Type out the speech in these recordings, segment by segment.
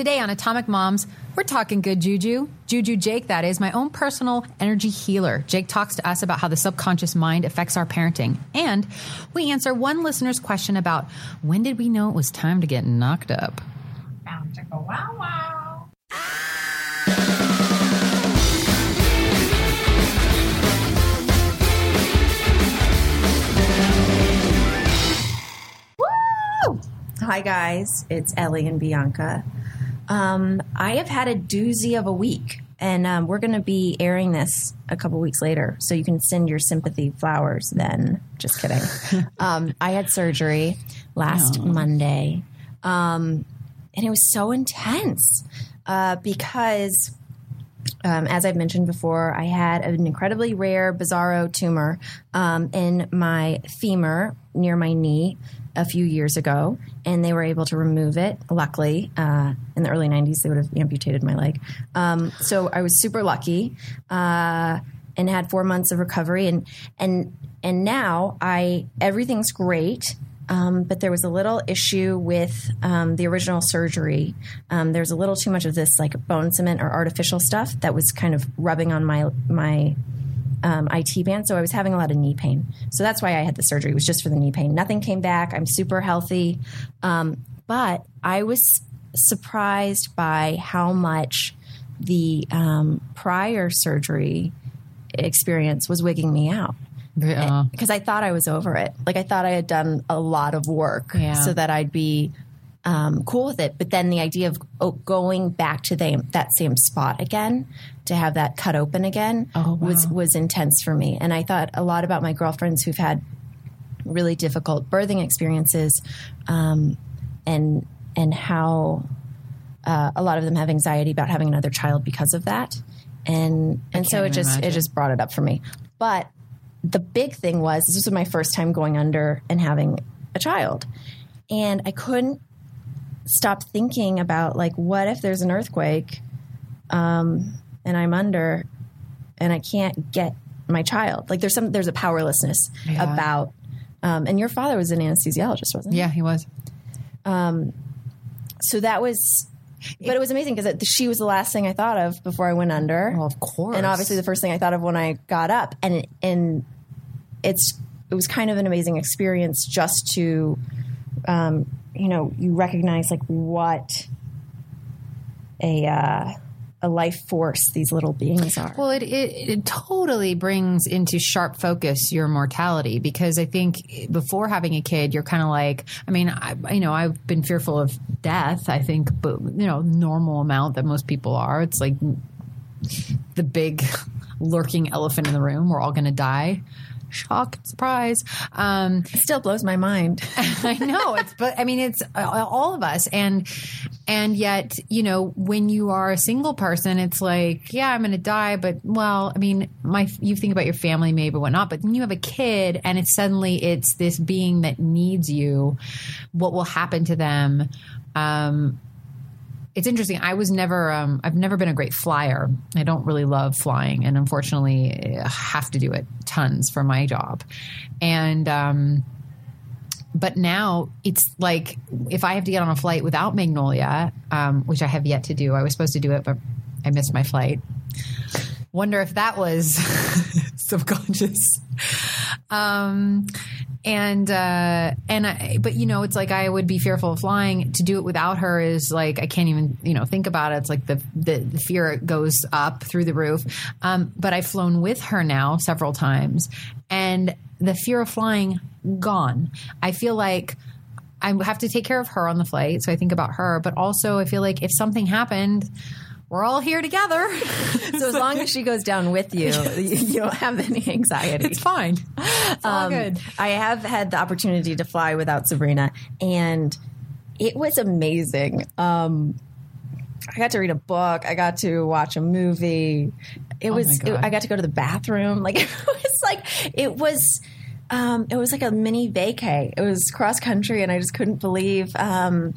Today on Atomic Moms, we're talking good juju. Juju Jake, that is, my own personal energy healer. Jake talks to us about how the subconscious mind affects our parenting. And we answer one listener's question about when did we know it was time to get knocked up? Bound to go wow wow. Woo! Hi guys, it's Ellie and Bianca. Um, I have had a doozy of a week, and um, we're going to be airing this a couple weeks later, so you can send your sympathy flowers. Then, just kidding. um, I had surgery last Monday, um, and it was so intense uh, because um, as I've mentioned before, I had an incredibly rare bizarro tumor um, in my femur near my knee a few years ago, and they were able to remove it. Luckily, uh, in the early '90s, they would have amputated my leg. Um, so I was super lucky uh, and had four months of recovery, and and and now I everything's great. Um, but there was a little issue with um, the original surgery. Um, there's a little too much of this like bone cement or artificial stuff that was kind of rubbing on my my um, IT band. So I was having a lot of knee pain. So that's why I had the surgery. It was just for the knee pain. Nothing came back. I'm super healthy. Um, but I was surprised by how much the um, prior surgery experience was wigging me out Yeah. because I thought I was over it. Like I thought I had done a lot of work Yeah. so that I'd be um, cool with it. But then the idea of oh, going back to the, that same spot again to have that cut open again Oh, wow. was was intense for me. And I thought a lot about my girlfriends who've had really difficult birthing experiences, um, and and how uh, a lot of them have anxiety about having another child because of that. And and so it just it just brought it up for me. But the big thing was this was my first time going under and having a child. And I couldn't stop thinking about like what if there's an earthquake um, and I'm under and I can't get my child. Like there's some there's a powerlessness Yeah. about um, and your father was an anesthesiologist, wasn't he? Yeah, he was. um, So that was but it was amazing because she was the last thing I thought of before I went under. Well, of course. and obviously the first thing I thought of when I got up, and and it's it was kind of an amazing experience just to, um, you know, you recognize like what a uh, a life force these little beings are. Well, it, it it totally brings into sharp focus your mortality because I think before having a kid, you're kind of like, I mean, I, you know, I've been fearful of death. I think, but you know, normal amount that most people are. It's like the big lurking elephant in the room. We're all going to die. Shock, surprise. Um, it still blows my mind. I know it's, but I mean, it's uh, all of us, and and yet, you know, when you are a single person, it's like, yeah, I'm going to die, but well, I mean, my you think about your family maybe whatnot, but then you have a kid, and it's suddenly it's this being that needs you. What will happen to them? Um, it's interesting. I was never, um, I've never been a great flyer. I don't really love flying, and unfortunately, I have to do it tons for my job. And, um, but now it's like if I have to get on a flight without Magnolia, um, which I have yet to do, I was supposed to do it, but I missed my flight. Wonder if that was subconscious. Um, and uh, and I, but you know, it's like I would be fearful of flying. To do it without her is like I can't even you know think about it. It's like the the, the fear goes up through the roof. Um, but I've flown with her now several times, and the fear of flying gone. I feel like. I have to take care of her on the flight, so I think about her. But also, I feel like if something happened, we're all here together. so as long as she goes down with you, you you don't have any anxiety. it's fine. It's all Um, good. I have had the opportunity to fly without Sabrina, and it was amazing. Um, I got to read a book. I got to watch a movie. It was. Oh God. it- I got to go to the bathroom. Like it was like it was. Um, it was like a mini vacay. It was cross country, and I just couldn't believe. Um,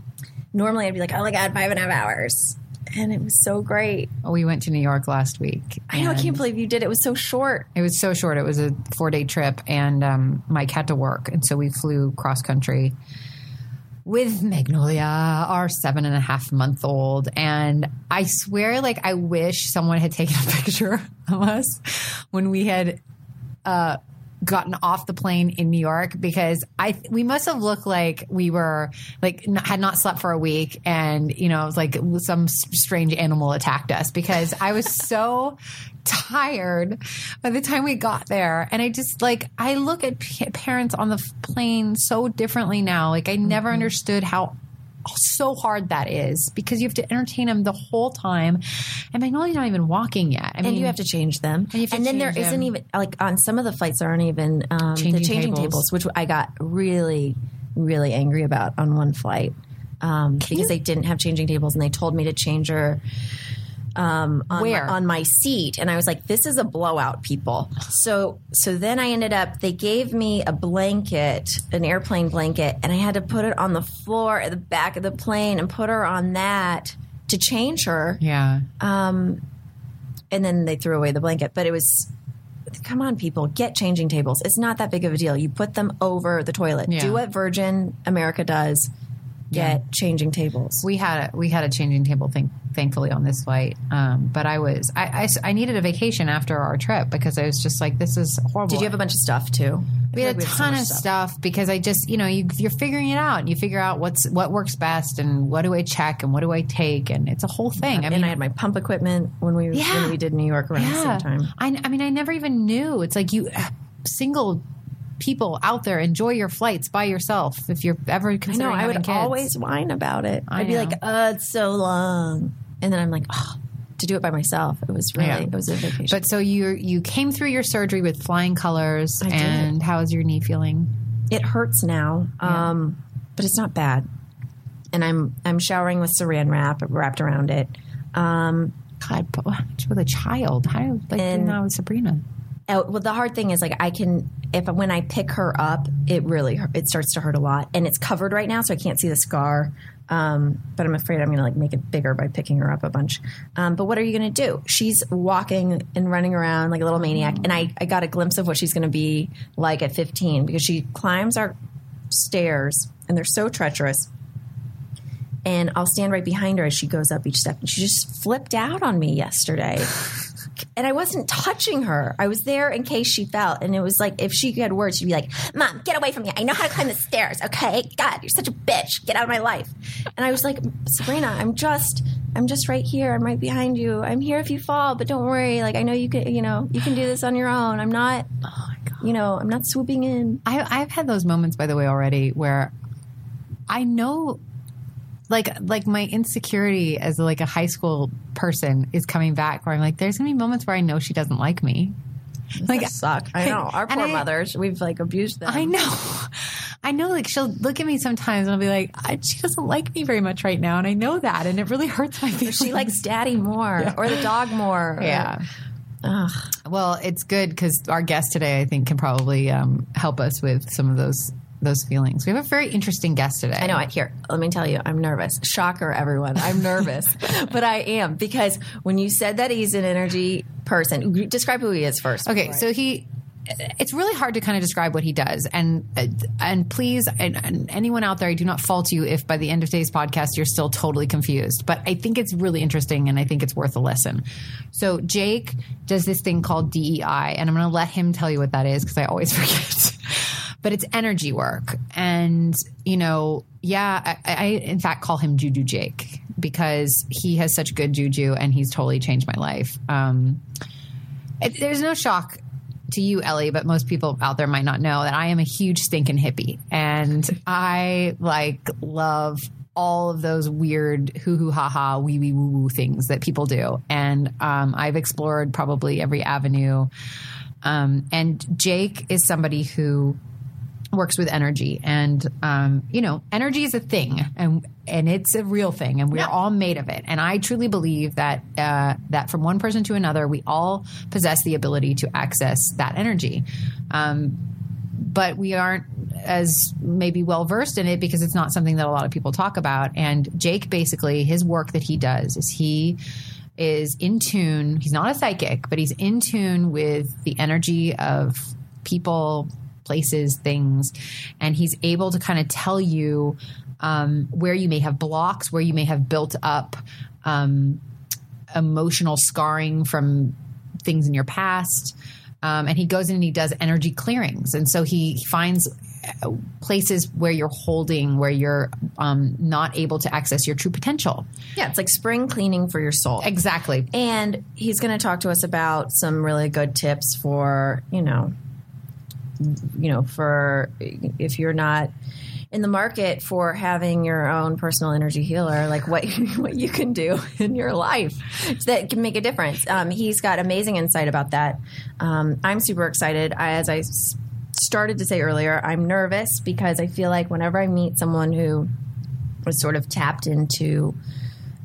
normally, I'd be like, "Oh my god, five and a half hours," and it was so great. We went to New York last week. I know. I can't believe you did. It was so short. It was so short. It was a four day trip, and um, Mike had to work, and so we flew cross country. with Magnolia, our seven and a half month old. And I swear, like, I wish someone had taken a picture of us when we had uh, gotten off the plane in New York because I we must have looked like we were like n- had not slept for a week and you know it was like some strange animal attacked us because I was so tired by the time we got there. And I just like I look at p- parents on the plane so differently now. Like I never mm-hmm. understood how so hard that is because you have to entertain them the whole time and Magnolia's not even walking yet I and you have to change them. you have to And, then there isn't even like on some of the flights there aren't even um, Changing the changing tables. tables. which I got really, really angry about on one flight um, because they didn't have changing tables and they told me to change her um, on Where? My, on my seat, and I was like, "This is a blowout, people." So, so then I ended up. They gave me a blanket, an airplane blanket, and I had to put it on the floor at the back of the plane and put her on that to change her yeah Um, and then they threw away the blanket. But it was, come on, people, get changing tables. It's not that big of a deal. You put them over the toilet. Yeah. Do what Virgin America does. Get changing tables. we had a, we had a changing table thing thankfully on this flight um, but I was I I needed a vacation after our trip because I was just like this is horrible Did you have a bunch of stuff too? We had like a so ton much of stuff. because I just, you know, you, you're figuring it out. You figure out what's what works best and what do I check and what do I take, and it's a whole thing. I and mean, I had my pump equipment when we Yeah. when we did New York around the same time. I, I mean, I never even knew. It's like you single people out there enjoy your flights by yourself if you're ever I considering know. I would kids. always whine about it. I I'd be know. like, "Oh, it's so long," and then I'm like, "Oh." To do it by myself, it was really Yeah. it was a vacation. But so you you came through your surgery with flying colors, I did. and how is your knee feeling? it hurts now, um, but it's not bad. And I'm I'm showering with Saran wrap wrapped around it. Um, God, with a child, how like And- now with Sabrina? Oh, well, the hard thing is like I can if when I pick her up, it really it starts to hurt a lot, and it's covered right now, so I can't see the scar. Um, but I'm afraid I'm going to like make it bigger by picking her up a bunch. Um, but what are you going to do? She's walking and running around like a little maniac, and I I got a glimpse of what she's going to be like at 15 because she climbs our stairs and they're so treacherous. and I'll stand right behind her as she goes up each step. And she just flipped out on me yesterday. and I wasn't touching her. I was there in case she fell. And it was like, if she had words, she'd be like, Mom, get away from me. I know how to climb the stairs, okay? God, you're such a bitch. Get out of my life. And I was like, Sabrina, I'm just. I'm just right here. I'm right behind you. I'm here if you fall, but don't worry. Like I know you can, you know, you can do this on your own. I'm not, Oh my god. you know, I'm not swooping in. I, I've had those moments, by the way, already where I know, like, like my insecurity as like a high school person is coming back. Where I'm like, there's gonna be moments where I know she doesn't like me. Like, suck. I know. Our poor I- mothers, we've like abused them. I know, I know. Like, she'll look at me sometimes and I'll be like, I, she doesn't like me very much right now, and I know that, and it really hurts my feelings. She likes daddy more or the dog more. yeah. Ugh. Well, it's good because our guest today, I think, can probably um, help us with some of those those feelings. We have a very interesting guest today. I know. I Here, let me tell you, I'm nervous. Shocker, everyone. I'm nervous, but I am because when you said that he's an energy person, describe who he is first. Okay, so he. It's really hard to kind of describe what he does, and and please, and, and anyone out there, I do not fault you if by the end of today's podcast you're still totally confused. But I think it's really interesting, and I think it's worth a listen. So Jake does this thing called DEI, and I'm going to let him tell you what that is because I always forget. But it's energy work, and you know, yeah, I, I in fact call him Juju Jake because he has such good juju, and he's totally changed my life. Um, it, there's no shock to you, Ellie, but most people out there might not know that I am a huge stinking hippie, and I like love all of those weird hoo hoo ha ha wee wee woo woo things that people do, and um, I've explored probably every avenue. Um, and Jake is somebody who works with energy. And um, you know energy is a thing and and it's a real thing and we're Yeah. all made of it. And i truly believe that uh, that from one person to another we all possess the ability to access that energy. Um, but we aren't as maybe well versed in it because it's not something that a lot of people talk about. And jake basically his work that he does is he is in tune he's not a psychic but he's in tune with the energy of people places things and he's able to kind of tell you um, where you may have blocks, where you may have built up um, emotional scarring from things in your past. Um, and he goes in and he does energy clearings. And so he finds uh, places where you're holding, where you're um, not able to access your true potential. Yeah, it's like spring cleaning for your soul. Exactly. And he's going to talk to us about some really good tips for, you know, you know, for if you're not in the market for having your own personal energy healer, like what what you can do in your life that can make a difference. Um, he's got amazing insight about that. Um, I'm super excited. I, as I started to say earlier, I'm nervous because I feel like whenever I meet someone who was sort of tapped into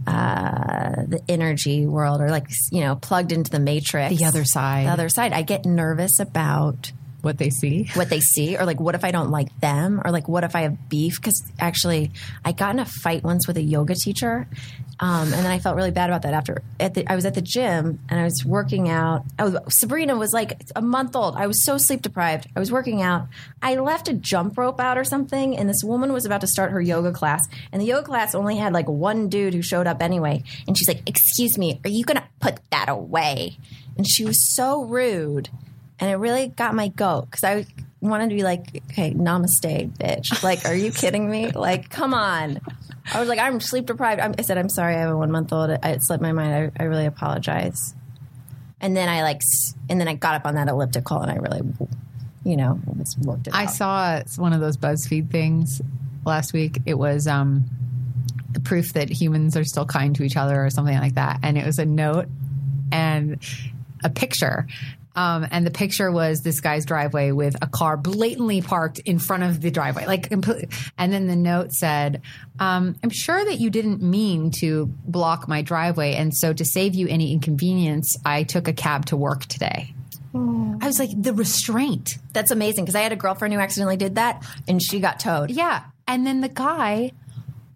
uh, the energy world or like you know plugged into the matrix, The other side. the other side, I get nervous about What they see. what they see or like what if i don't like them? Or like what if i have beef? Because actually i got in a fight once with a yoga teacher um, and then i felt really bad about that after at the, i was at the gym and i was working out. I was, sabrina was like a month old. I was so sleep deprived. I was working out. I left a jump rope out or something and this woman was about to start her yoga class and the yoga class only had like one dude who showed up anyway. And she's like excuse me are you gonna put that away? And she was so rude and it really got my goat because I wanted to be like, okay, namaste, bitch. Like, are you kidding me? Like, come on. I was like, I'm sleep deprived. I'm, I said, I'm sorry, I have a one month old. It slipped my mind. I, I really apologize. And then I like, and then I got up on that elliptical and I really, you know, worked it I out. saw one of those BuzzFeed things last week. It was um, the proof that humans are still kind to each other or something like that. And it was a note and a picture. Um, and the picture was this guy's driveway with a car blatantly parked in front of the driveway. Like, and then the note said, um, "I'm sure that you didn't mean to block my driveway, and so to save you any inconvenience, I took a cab to work today." I was like, the restraint. That's amazing because I had a girlfriend who accidentally did that and she got towed. Yeah. And then the guy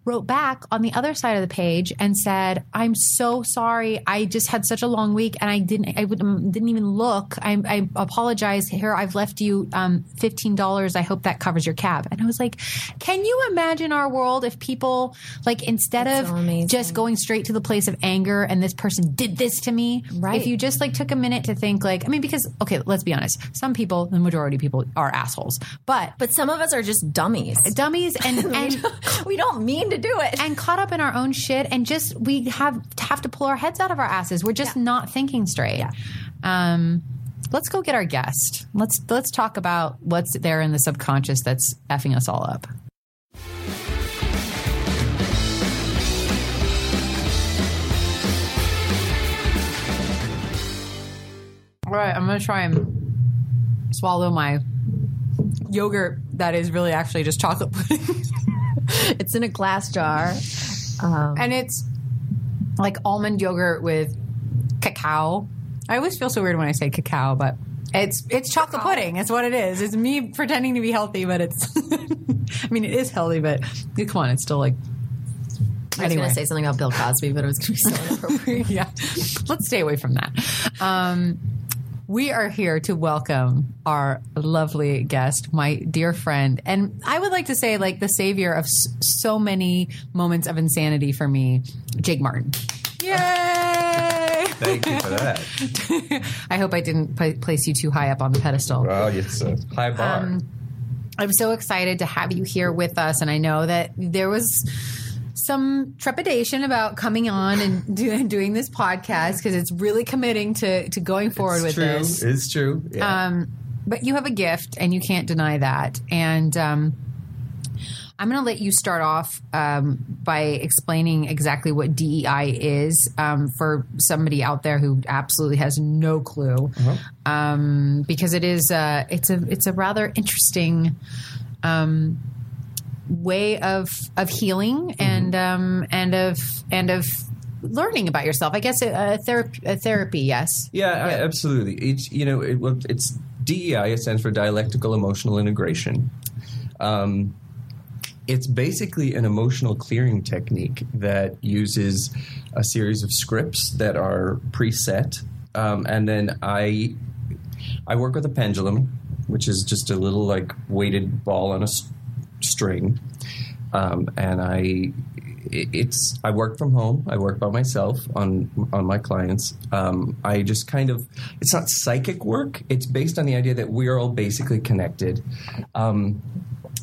wrote back on the other side of the page and said, "I'm so sorry. I just had such a long week and I didn't I didn't even look. I, I apologize. Here I've left you um, fifteen dollars. I hope that covers your cab." And I was like, "Can you imagine our world if people like instead That's of so just going straight to the place of anger and this person did this to me, Right. If you just like took a minute to think, like, I mean, because okay, let's be honest, some people, the majority of people, are assholes, but But some of us are just dummies. dummies and and we don't mean to do it. and caught up in our own shit and just we have have to pull our heads out of our asses. We're just not thinking straight. Yeah. Um, let's go get our guest. Let's let's talk about what's there in the subconscious that's effing us all up. All right, I'm gonna try and swallow my yogurt that is really actually just chocolate pudding. it's in a glass jar. Um, and it's like almond yogurt with cacao. I always feel so weird when I say cacao, but it's it's chocolate pudding. It's what it is. It's me pretending to be healthy, but it's. I mean, it is healthy, but come on, it's still like. I was going to say something about Bill Cosby, but it was going to be so inappropriate. yeah, let's stay away from that. Um, we are here to welcome our lovely guest, my dear friend, and I would like to say, like the savior of so many moments of insanity for me, Jake Martin. Yay! Thank you for that. I hope I didn't pla place you too high up on the pedestal. Well, it's a high bar. Um, I'm so excited to have you here with us, and I know that there was some trepidation about coming on and do, doing this podcast because it's really committing to to going forward it's with true. this. It's true. Yeah. Um, but you have a gift, and you can't deny that. And um, I'm going to let you start off um, by explaining exactly what DEI is um, for somebody out there who absolutely has no clue, um, because it is uh, it's a it's a rather interesting. Way of of healing and um and of and of learning about yourself i guess a, a therapy a therapy yes yeah, I- absolutely. It's you know it, it's DEI. It stands for dialectical emotional integration. Um, it's basically an emotional clearing technique that uses a series of scripts that are preset, um, and then I I work with a pendulum, which is just a little like weighted ball on a string. um, and I it's I work from home. I work by myself on on my clients. Um, I just kind of it's not psychic work. It's based on the idea that we're all basically connected. Um,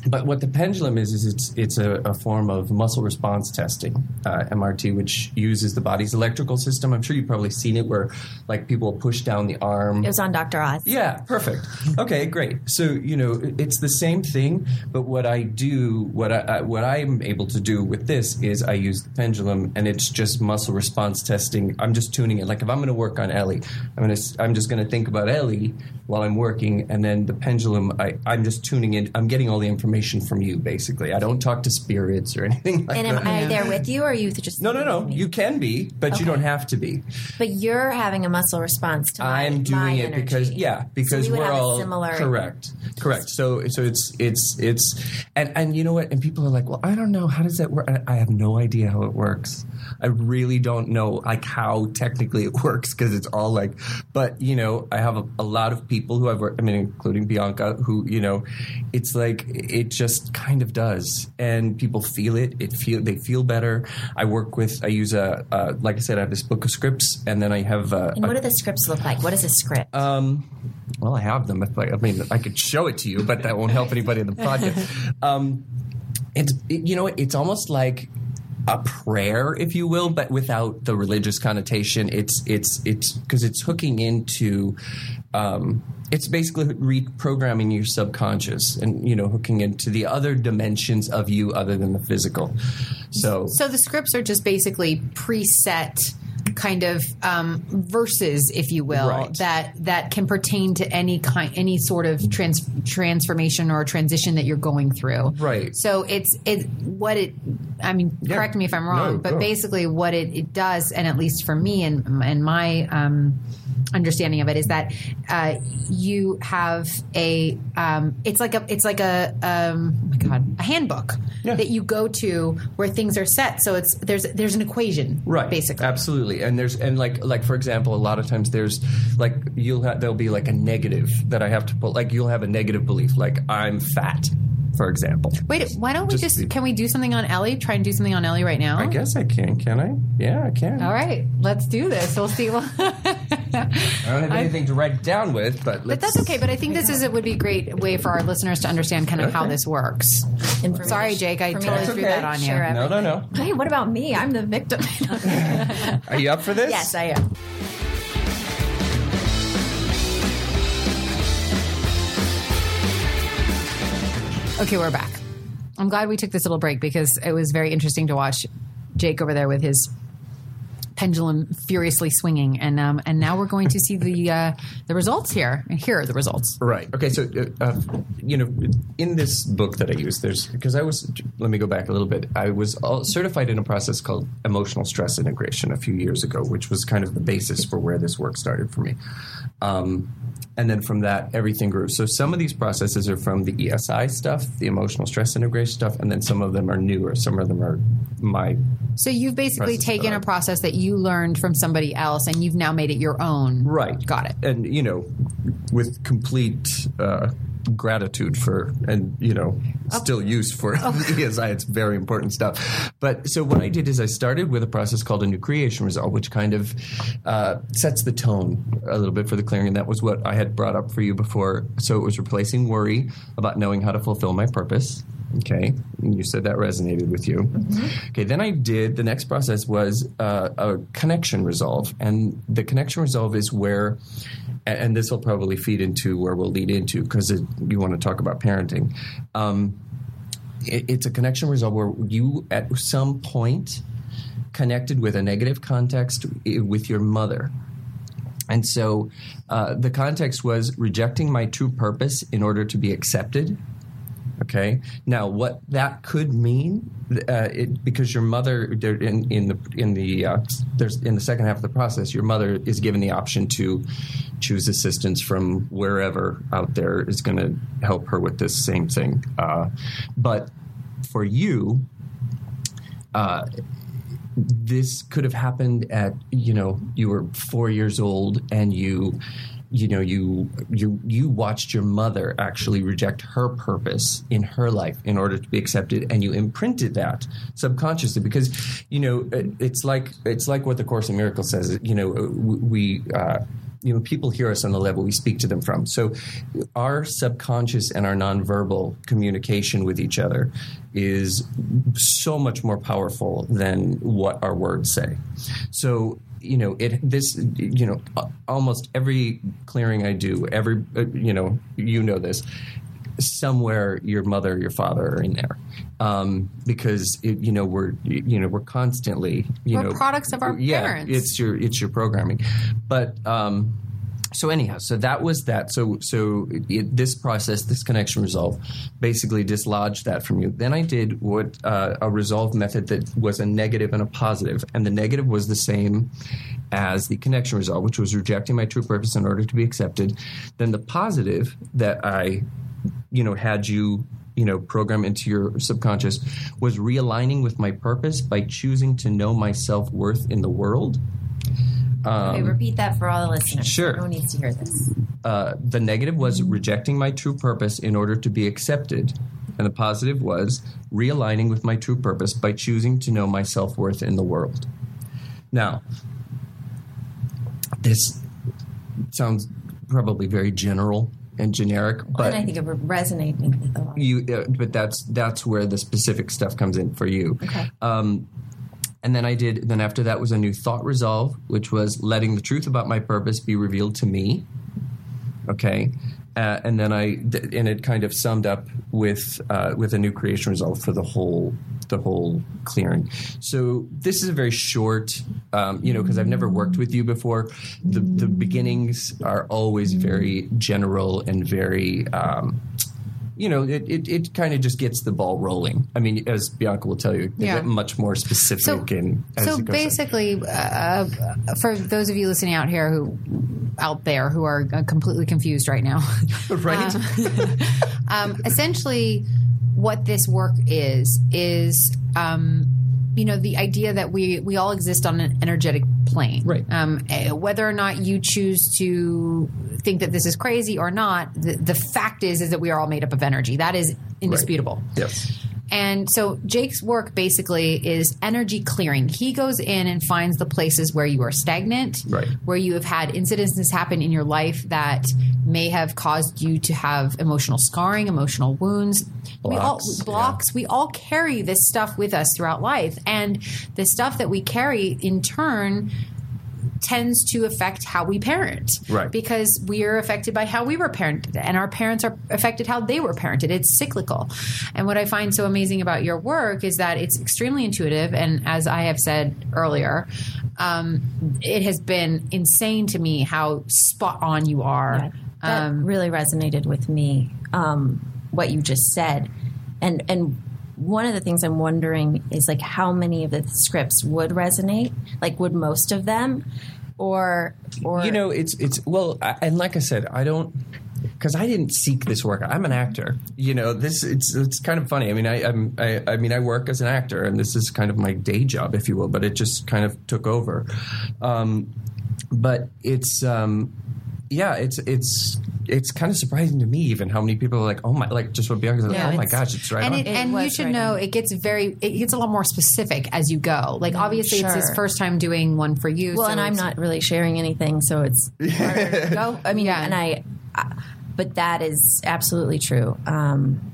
but what the pendulum is is it's it's a, a form of muscle response testing, uh, MRT, which uses the body's electrical system. I'm sure you've probably seen it, where like people push down the arm. It was on Dr. Oz. Yeah, perfect. Okay, great. So you know, it's the same thing, but what I do, what I, I what I'm able to do with this is I use the pendulum, and it's just muscle response testing. I'm just tuning it. Like if I'm going to work on Ellie, I'm going to I'm just going to think about Ellie while I'm working, and then the pendulum. I I'm just tuning in. I'm getting all the information from you, basically. I don't talk to spirits or anything like And that. And am I there with you, or are you just no, no, no. You can be, but you don't have to be. But you're having a muscle response to my, I'm doing my it because yeah, because so we we're all similar. correct, correct. So so it's it's it's and and you know what? And people are like, well, I don't know how does that work. I, I have no idea how it works. I really don't know like how technically it works because it's all like. But you know, I have a, a lot of people who I've worked. I mean, including Bianca, who you know, it's like it just kind of does, and people feel it. It feel they feel better. I work with. I use a uh, like I said, I have this book of scripts, and then I have a, And a what do the scripts look like? What is a script? um, well, I have them. If I, I mean, I could show it to you, but that won't help anybody in the podcast. Um, it's it, you know, it's almost like a prayer, if you will, but without the religious connotation. It's it's it's because it's hooking into. Um, it's basically reprogramming your subconscious and you know hooking into the other dimensions of you other than the physical. So So the scripts are just basically preset kind of um, verses, if you will, Right. that that can pertain to any kind, any sort of trans- transformation or transition that you're going through. Right. So it's it what it. I mean, Yeah. correct me if I'm wrong, No, but go. basically what it, it does, and at least for me and and my um, understanding of it is that uh, you have a um, it's like a it's like a um, oh my god a handbook Yeah. that you go to where things are set. So it's there's there's an equation, right Basically, absolutely and there's and like like for example a lot of times there's like you'll have there'll be like a negative that i have to put like you'll have a negative belief like i'm fat for example Wait, why don't we Just just, can we do something on Ellie? Try and do something on Ellie right now. i guess i can can i yeah i can All right, let's do this. We'll see. I don't have anything to write down with but But let's that's okay. But I think this is it would be a great way for our listeners to understand kind of how this works. Sorry, Jake, I totally to threw that on you. share no no no Hey, what about me? I'm the victim. are you up for this yes, I am. Okay, we're back. I'm glad we took this little break because it was very interesting to watch Jake over there with his pendulum furiously swinging, and um, and now we're going to see the uh, the results here, and here are the results. Right. Okay. So, uh, uh, you know, in this book that I use, there's because I was. Let me go back a little bit. I was certified in a process called emotional stress integration a few years ago, which was kind of the basis for where this work started for me. Um, and then from that, everything grew. So some of these processes are from the ESI stuff, the emotional stress integration stuff, and then some of them are newer. Some of them are my So you've basically taken a process that you learned from somebody else, and you've now made it your own. Right. Got it. And you know, with complete uh, gratitude for and you know still use for ESI. It's very important stuff. But so what I did is I started with a process called a new creation resolve, which kind of uh, sets the tone a little bit for the clearing, and that was what I had brought up for you before. So it was replacing worry about knowing how to fulfill my purpose. Okay, and you said that resonated with you. Okay, then I did the next process was uh, a connection resolve, and the connection resolve is where, and- this will probably feed into where we'll lead into because you want to talk about parenting. Um, it, it's a connection resolve where you at some point connected with a negative context with your mother. And so uh, the context was rejecting my true purpose in order to be accepted. Okay. Now, what that could mean, uh, it, because your mother, in, in the in the uh, there's in the second half of the process, your mother is given the option to choose assistance from wherever out there is going to help her with this same thing. Uh, but for you, uh, this could have happened at you know you were four years old and you you know you you you watched your mother actually reject her purpose in her life in order to be accepted and you imprinted that subconsciously because you know it, it's like it's like what the course in miracles says you know we uh, you know people hear us on the level we speak to them from. So our subconscious and our nonverbal communication with each other is so much more powerful than what our words say. So you know it this you know almost every clearing i do every uh, you know you know this somewhere your mother your father are in there. Um, because it, you know we're you know we're constantly you we're know products of our yeah parents. it's your it's your programming. But um, so anyhow so that was that. So so it, this process this connection resolve basically dislodged that from you. Then i did what uh, a resolve method that was a negative and a positive. And the negative was the same as the connection resolve which was rejecting my true purpose in order to be accepted. Then the positive that i you know had you you know program into your subconscious was realigning with my purpose by choosing to know my self-worth in the world okay, repeat that for all the listeners. sure. Everyone needs to hear this. uh, the negative was rejecting my true purpose in order to be accepted and the positive was realigning with my true purpose by choosing to know my self-worth in the world now this sounds probably very general and generic but and I think it would resonate with a lot. you uh, but that's that's where the specific stuff comes in for you Okay. um, and then i did then after that was a new thought resolve which was letting the truth about my purpose be revealed to me okay uh, and then i and it kind of summed up with uh, with a new creation resolve for the whole the whole clearing so this is a very short um, you know because i've never worked with you before the the beginnings are always very general and very um, you know, it, it, it kind of just gets the ball rolling. I mean, as Bianca will tell you, they Yeah. get much more specific. So, and as so it goes on. basically, uh, for those of you listening out here who out there who are uh, completely confused right now, right? um, essentially, what this work is is. Um, you know the idea that we we all exist on an energetic plane Right. um, eh, whether or not you choose to think that this is crazy or not the, the fact is is that we are all made up of energy that is indisputable yes. And so Jake's work basically is energy clearing. He goes in and finds the places where you are stagnant, Right. where you have had incidences happen in your life that may have caused you to have emotional scarring, emotional wounds. we all Blocks, yeah. blocks. We all carry this stuff with us throughout life, and the stuff that we carry in turn tends to affect how we parent. Right. Because we are affected by how we were parented, and our parents are affected how they were parented. It's cyclical. And what I find so amazing about your work is that it's extremely intuitive. And as I have said earlier, um, it has been insane to me how spot on you are. That Um, really resonated with me. Um, what you just said, and and one of the things I'm wondering is like how many of the scripts would resonate? Like, would most of them, or or you know, it's it's well, I, and like I said, I don't because I didn't seek this work. I'm an actor. You know, this it's it's kind of funny. I mean, I I'm, I I mean, I work as an actor, and this is kind of my day job, if you will. But it just kind of took over. Um, but it's um, yeah, it's it's it's kind of surprising to me even how many people are like, oh my, like just what Bianca said. Yeah, oh my gosh, it's right and on. it, It you should right know on. it gets very it gets a lot more specific as you go. Like obviously it's his first time doing one for you. well, so and I'm not really sharing anything, so it's harder to go. I mean, Yeah. and I, I, but that is absolutely true. Um,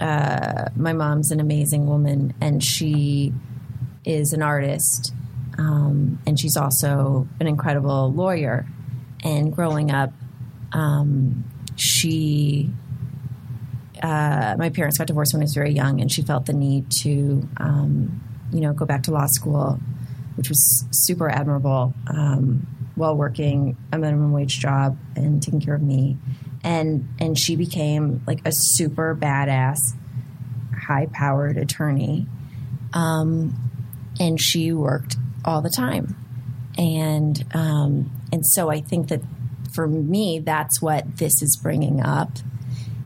uh, my mom's an amazing woman, and she is an artist, um, and she's also an incredible lawyer. And growing up, um, she uh, my parents got divorced when I was very young, and she felt the need to, um, you know, go back to law school, which was super admirable. Um, while working a minimum wage job and taking care of me, and and she became like a super badass, high powered attorney, um, and she worked all the time, and um, and so I think that for me, that's what this is bringing up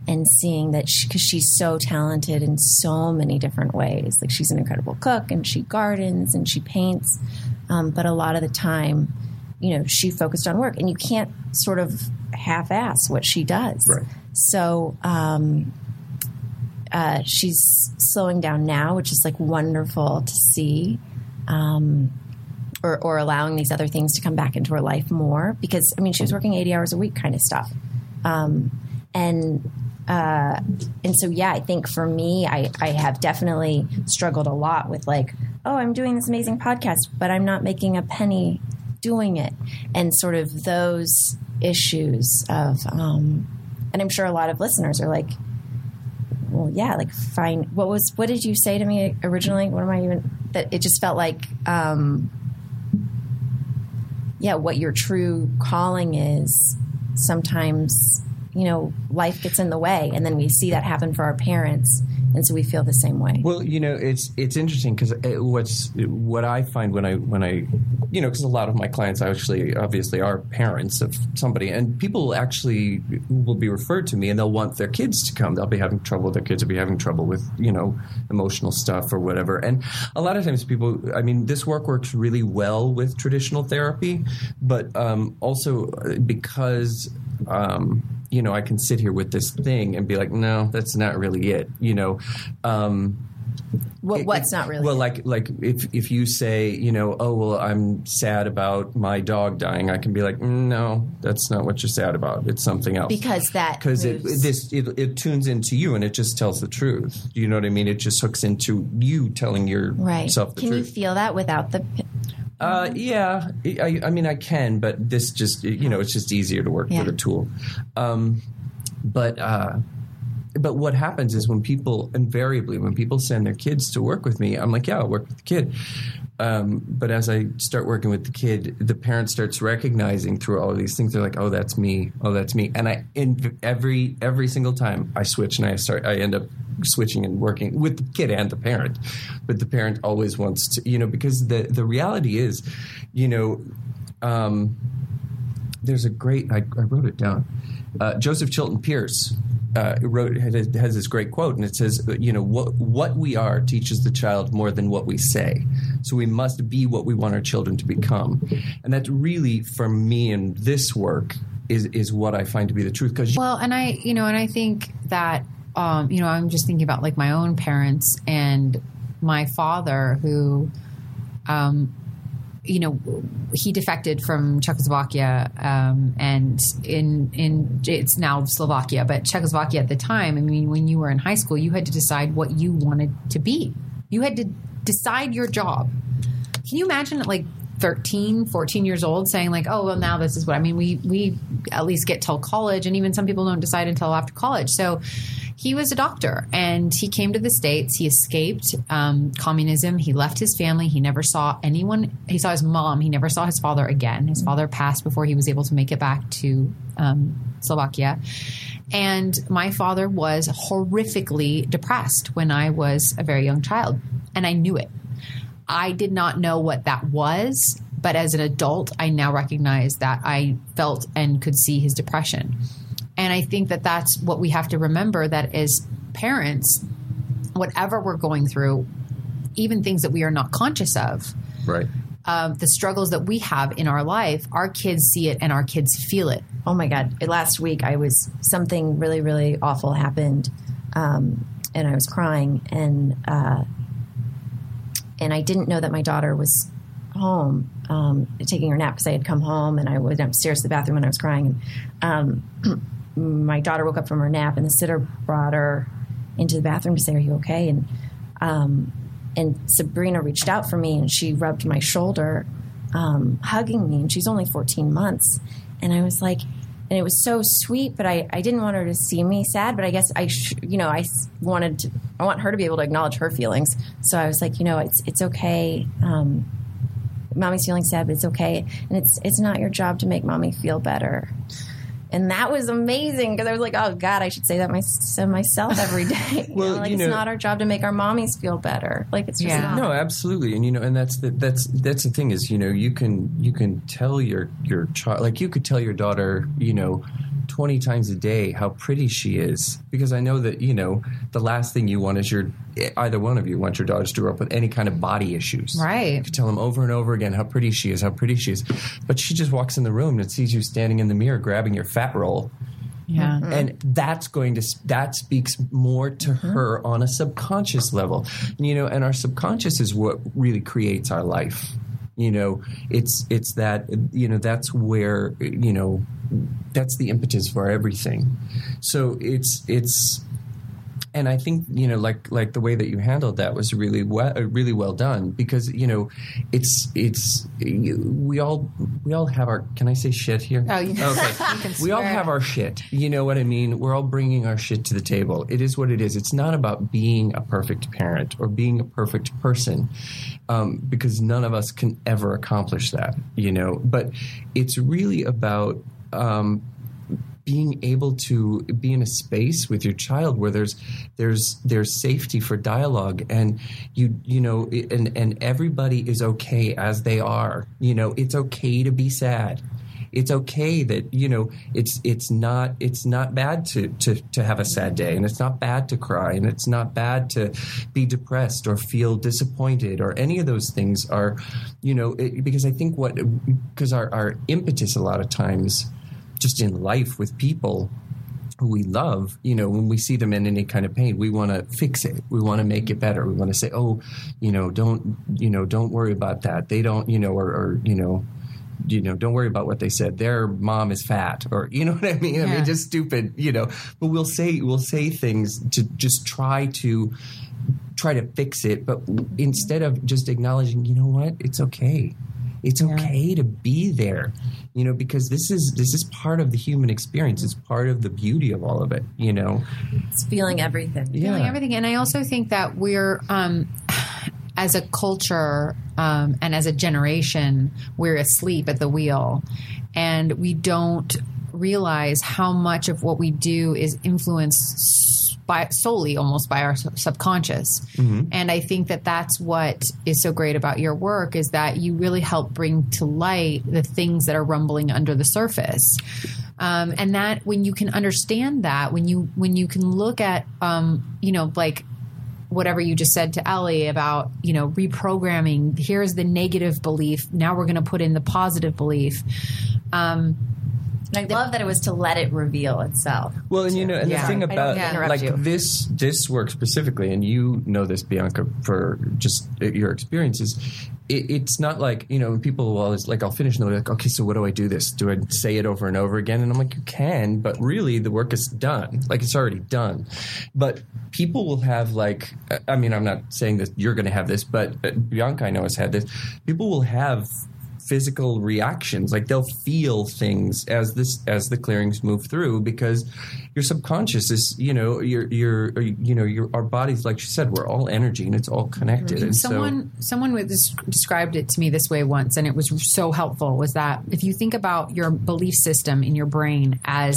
and seeing that because she's so talented in so many different ways. Like she's an incredible cook and she gardens and she paints, um, but a lot of the time, you know, she focused on work, and you can't sort of half-ass what she does. Right. So um, uh, she's slowing down now, which is like wonderful to see. Um, or, or allowing these other things to come back into her life more because I mean she was working 80 hours a week kind of stuff. Um, and uh, and so yeah, I think for me, I, I have definitely struggled a lot with like, oh, I'm doing this amazing podcast, but I'm not making a penny doing it, and sort of those issues of, um, and I'm sure a lot of listeners are like, well, yeah, like fine. What was what did you say to me originally? What am I even? That it just felt like. Um, yeah, what your true calling is sometimes you know, life gets in the way, and then we see that happen for our parents, and so we feel the same way. Well, you know, it's it's interesting because it, what's what I find when I when I, you know, because a lot of my clients actually obviously are parents of somebody, and people actually will be referred to me, and they'll want their kids to come. They'll be having trouble. Their kids will be having trouble with you know emotional stuff or whatever. And a lot of times, people, I mean, this work works really well with traditional therapy, but um, also because. Um, you know, I can sit here with this thing and be like, no, that's not really it. You know, um, what, what's not really? Well, like like if if you say, you know, oh well, I'm sad about my dog dying, I can be like, no, that's not what you're sad about. It's something else. Because that because it this it, it, tunes into you and it just tells the truth. You know what I mean? It just hooks into you telling yourself right. the can truth. you feel that without the? Uh, yeah, I, I mean, I can, but this just, you know, it's just easier to work Yeah. with a tool. Um, but, uh, but what happens is when people invariably when people send their kids to work with me, I'm like, yeah, I'll work with the kid. Um, but as I start working with the kid, the parent starts recognizing through all of these things. They're like, "Oh, that's me. Oh, that's me." And I, in every every single time, I switch and I start. I end up switching and working with the kid and the parent. But the parent always wants to, you know, because the the reality is, you know, um, there's a great. I, I wrote it down. Uh, Joseph Chilton Pearce uh, wrote has, this great quote, and it says, "You know what what we are teaches the child more than what we say. So we must be what we want our children to become." And that's really, for me, in this work, is is what I find to be the truth. Because Well, and I, you know, and I think that, um, you know, I'm just thinking about like my own parents and my father who, um, you know, he defected from Czechoslovakia, um, and in in it's now Slovakia, but Czechoslovakia at the time. I mean, when you were in high school, you had to decide what you wanted to be. You had to decide your job. Can you imagine at like 13, 14 years old saying like, oh, well, now this is what I mean. We, we at least get till college and even some people don't decide until after college. So he was a doctor and he came to the States. He escaped um, communism. He left his family. He never saw anyone. He saw his mom. He never saw his father again. His father passed before he was able to make it back to um, Slovakia. And my father was horrifically depressed when I was a very young child. And I knew it. I did not know what that was, but as an adult, I now recognize that I felt and could see his depression. And I think that that's what we have to remember that as parents, whatever we're going through, even things that we are not conscious of, right. um, the struggles that we have in our life, our kids see it and our kids feel it. Oh my God! Last week, I was something really, really awful happened, um, and I was crying, and uh, and I didn't know that my daughter was home um, taking her nap because I had come home and I went upstairs to the bathroom when I was crying. And, um, my daughter woke up from her nap, and the sitter brought her into the bathroom to say, "Are you okay?" And um, and Sabrina reached out for me, and she rubbed my shoulder, um, hugging me. And she's only 14 months, and I was like, and it was so sweet. But I, I didn't want her to see me sad. But I guess I, sh- you know, I wanted to, I want her to be able to acknowledge her feelings. So I was like, you know, it's it's okay. Um, mommy's feeling sad, but it's okay, and it's it's not your job to make mommy feel better. And that was amazing because I was like, "Oh God, I should say that my, to myself every day." You Well, know, like you it's know- not our job to make our mommies feel better. Like it's just Yeah. not. No, absolutely, and you know, and that's the that's that's the thing is, you know, you can you can tell your your child, like you could tell your daughter, you know, 20 times a day how pretty she is because I know that, you know, the last thing you want is your, either one of you want your daughters to grow up with any kind of body issues. Right. You tell them over and over again how pretty she is, how pretty she is. But she just walks in the room and sees you standing in the mirror grabbing your fat roll. Yeah. Mm-hmm. And that's going to, that speaks more to mm-hmm. her on a subconscious level. You know, and our subconscious is what really creates our life you know it's it's that you know that's where you know that's the impetus for everything so it's it's and I think you know, like like the way that you handled that was really well, really well done because you know, it's it's we all we all have our. Can I say shit here? Oh, you- okay. you can we all have our shit. You know what I mean? We're all bringing our shit to the table. It is what it is. It's not about being a perfect parent or being a perfect person, um, because none of us can ever accomplish that. You know, but it's really about. Um, being able to be in a space with your child where there's there's there's safety for dialogue and you you know and and everybody is okay as they are you know it's okay to be sad. It's okay that you know it's it's not it's not bad to to to have a sad day and it's not bad to cry and it's not bad to be depressed or feel disappointed or any of those things are you know it, because i think what because our our impetus a lot of times just in life with people who we love, you know, when we see them in any kind of pain, we want to fix it. We want to make it better. We want to say, oh, you know, don't, you know, don't worry about that. They don't, you know, or, or you know, you know, don't worry about what they said. Their mom is fat, or you know what I mean. I mean, just stupid, you know. But we'll say we'll say things to just try to try to fix it, but instead of just acknowledging, you know what, it's okay. It's okay to be there, you know, because this is this is part of the human experience. It's part of the beauty of all of it, you know. It's feeling everything. feeling everything. And I also think that we're, um, as a culture um, and as a generation, we're asleep at the wheel, and we don't realize how much of what we do is influenced by solely almost by our sub- subconscious. And I think that that's what is so great about your work is that you really help bring to light the things that are rumbling under the surface. Um, and that when you can understand that, when you when you can look at, um, you know, like whatever you just said to Ellie about, you know, reprogramming. Here's the negative belief. Now we're going to put in the positive belief. Um, I love that it was to let it reveal itself. Well, and you know, and Yeah. the thing about interrupt like you. this this work specifically, and you know this, Bianca, for just your experiences. It, it's not like you know people will always like I'll finish and they're like, okay, so what do I do this? Do I say it over and over again? And I'm like, you can, but really the work is done. Like it's already done. But people will have like, I mean, I'm not saying that you're going to have this, but uh, Bianca I know has had this. People will have physical reactions like they'll feel things as this as the clearings move through because your subconscious is you know your your you know your our bodies like she said we're all energy and it's all connected and someone someone with this, described it to me this way once, and it was so helpful. Was that if you think about your belief system in your brain as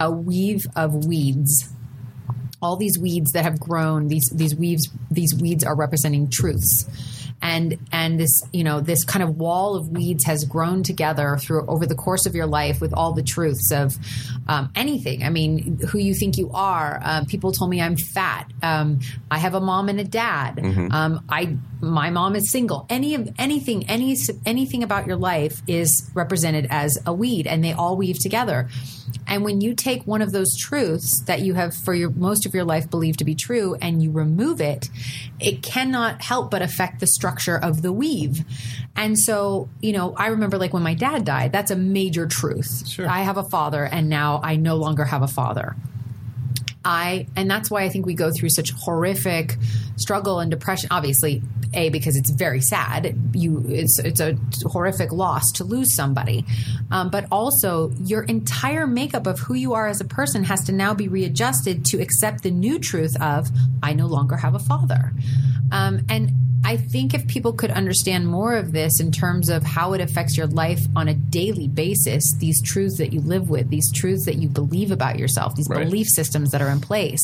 a weave of weeds, all these weeds that have grown, these these weaves, these weeds are representing truths. And and this you know this kind of wall of weeds has grown together through over the course of your life with all the truths of um, anything. I mean, who you think you are. Uh, people told me I'm fat. Um, I have a mom and a dad. Um, I my mom is single. Any of anything any anything about your life is represented as a weed, and they all weave together. And when you take one of those truths that you have for your most of your life believed to be true and you remove it, it cannot help but affect the structure of the weave. And so, you know, I remember like when my dad died, that's a major truth. Sure. I have a father and now I no longer have a father. I and that's why I think we go through such horrific struggle and depression. Obviously, a because it's very sad. You it's it's a horrific loss to lose somebody, um, but also your entire makeup of who you are as a person has to now be readjusted to accept the new truth of I no longer have a father, um, and. I think if people could understand more of this in terms of how it affects your life on a daily basis, these truths that you live with, these truths that you believe about yourself, these Right. belief systems that are in place.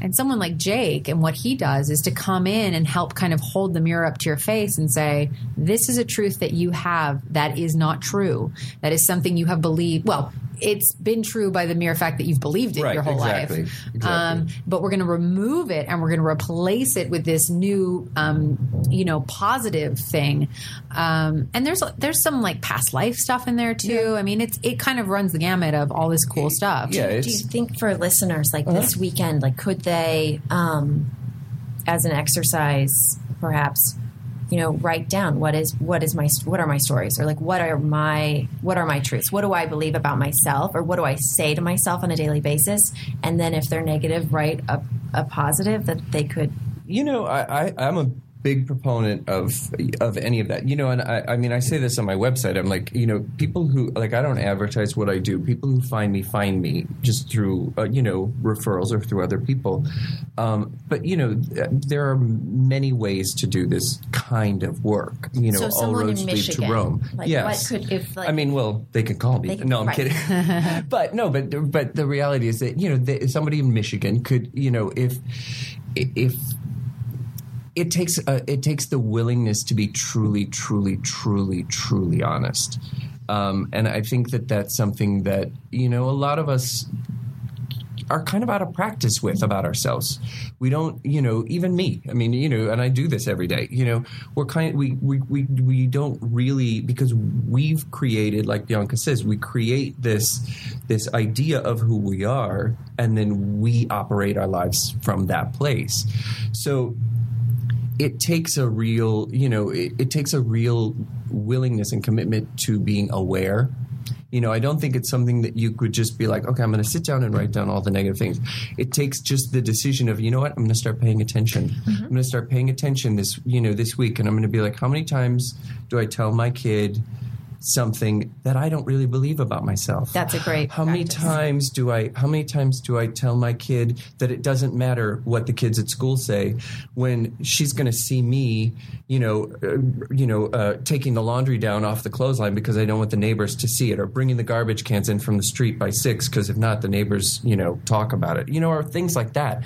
And someone like Jake and what he does is to come in and help kind of hold the mirror up to your face and say, this is a truth that you have that is not true. That is something you have believed. Well, it's been true by the mere fact that you've believed it Right, your whole exactly, life. exactly. Um, but we're going to remove it and we're going to replace it with this new, um, you know, positive thing. Um, and there's there's some like past life stuff in there too. I mean, it's it kind of runs the gamut of all this cool stuff. Yeah, Do you think for listeners like this Uh-huh. weekend, like could they, um, as an exercise, perhaps, you know, write down what is what is my what are my stories or like what are my what are my truths? What do I believe about myself or what do I say to myself on a daily basis? And then if they're negative, write a, a positive that they could. you know, I, I, I'm a big proponent of of any of that. You know, and I, I mean, I say this on my website. I'm like, you know, people who like I don't advertise what I do. People who find me find me just through uh, you know referrals or through other people. Um, but you know, th- there are many ways to do this kind of work. You know, So all roads lead to Rome. like, yes. what could- if, like- I mean, well, they can call me. Can- no, I'm right. kidding. but no, but but the reality is that you know they, somebody in Michigan could you know if if it takes uh, it takes the willingness to be truly, truly, truly, truly honest, um, and I think that that's something that you know a lot of us are kind of out of practice with about ourselves. We don't, you know, even me. I mean, you know, and I do this every day. You know, we're kind we we we we don't really because we've created, like Bianca says, we create this this idea of who we are, and then we operate our lives from that place. So it takes a real, you know, it, it takes a real willingness and commitment to being aware. You know, I don't think it's something that you could just be like, okay, I'm going to sit down and write down all the negative things. It takes just the decision of, you know what, I'm going to start paying attention. Mm-hmm. I'm going to start paying attention this, you know, this week, and I'm going to be like, how many times do I tell my kid something that I don't really believe about myself? That's a great How many times do I? How many times do I tell my kid that it doesn't matter what the kids at school say when she's going to see me, you know, uh, you know, uh, taking the laundry down off the clothesline because I don't want the neighbors to see it, or bringing the garbage cans in from the street by six because if not, the neighbors, you know, talk about it, you know, or things like that.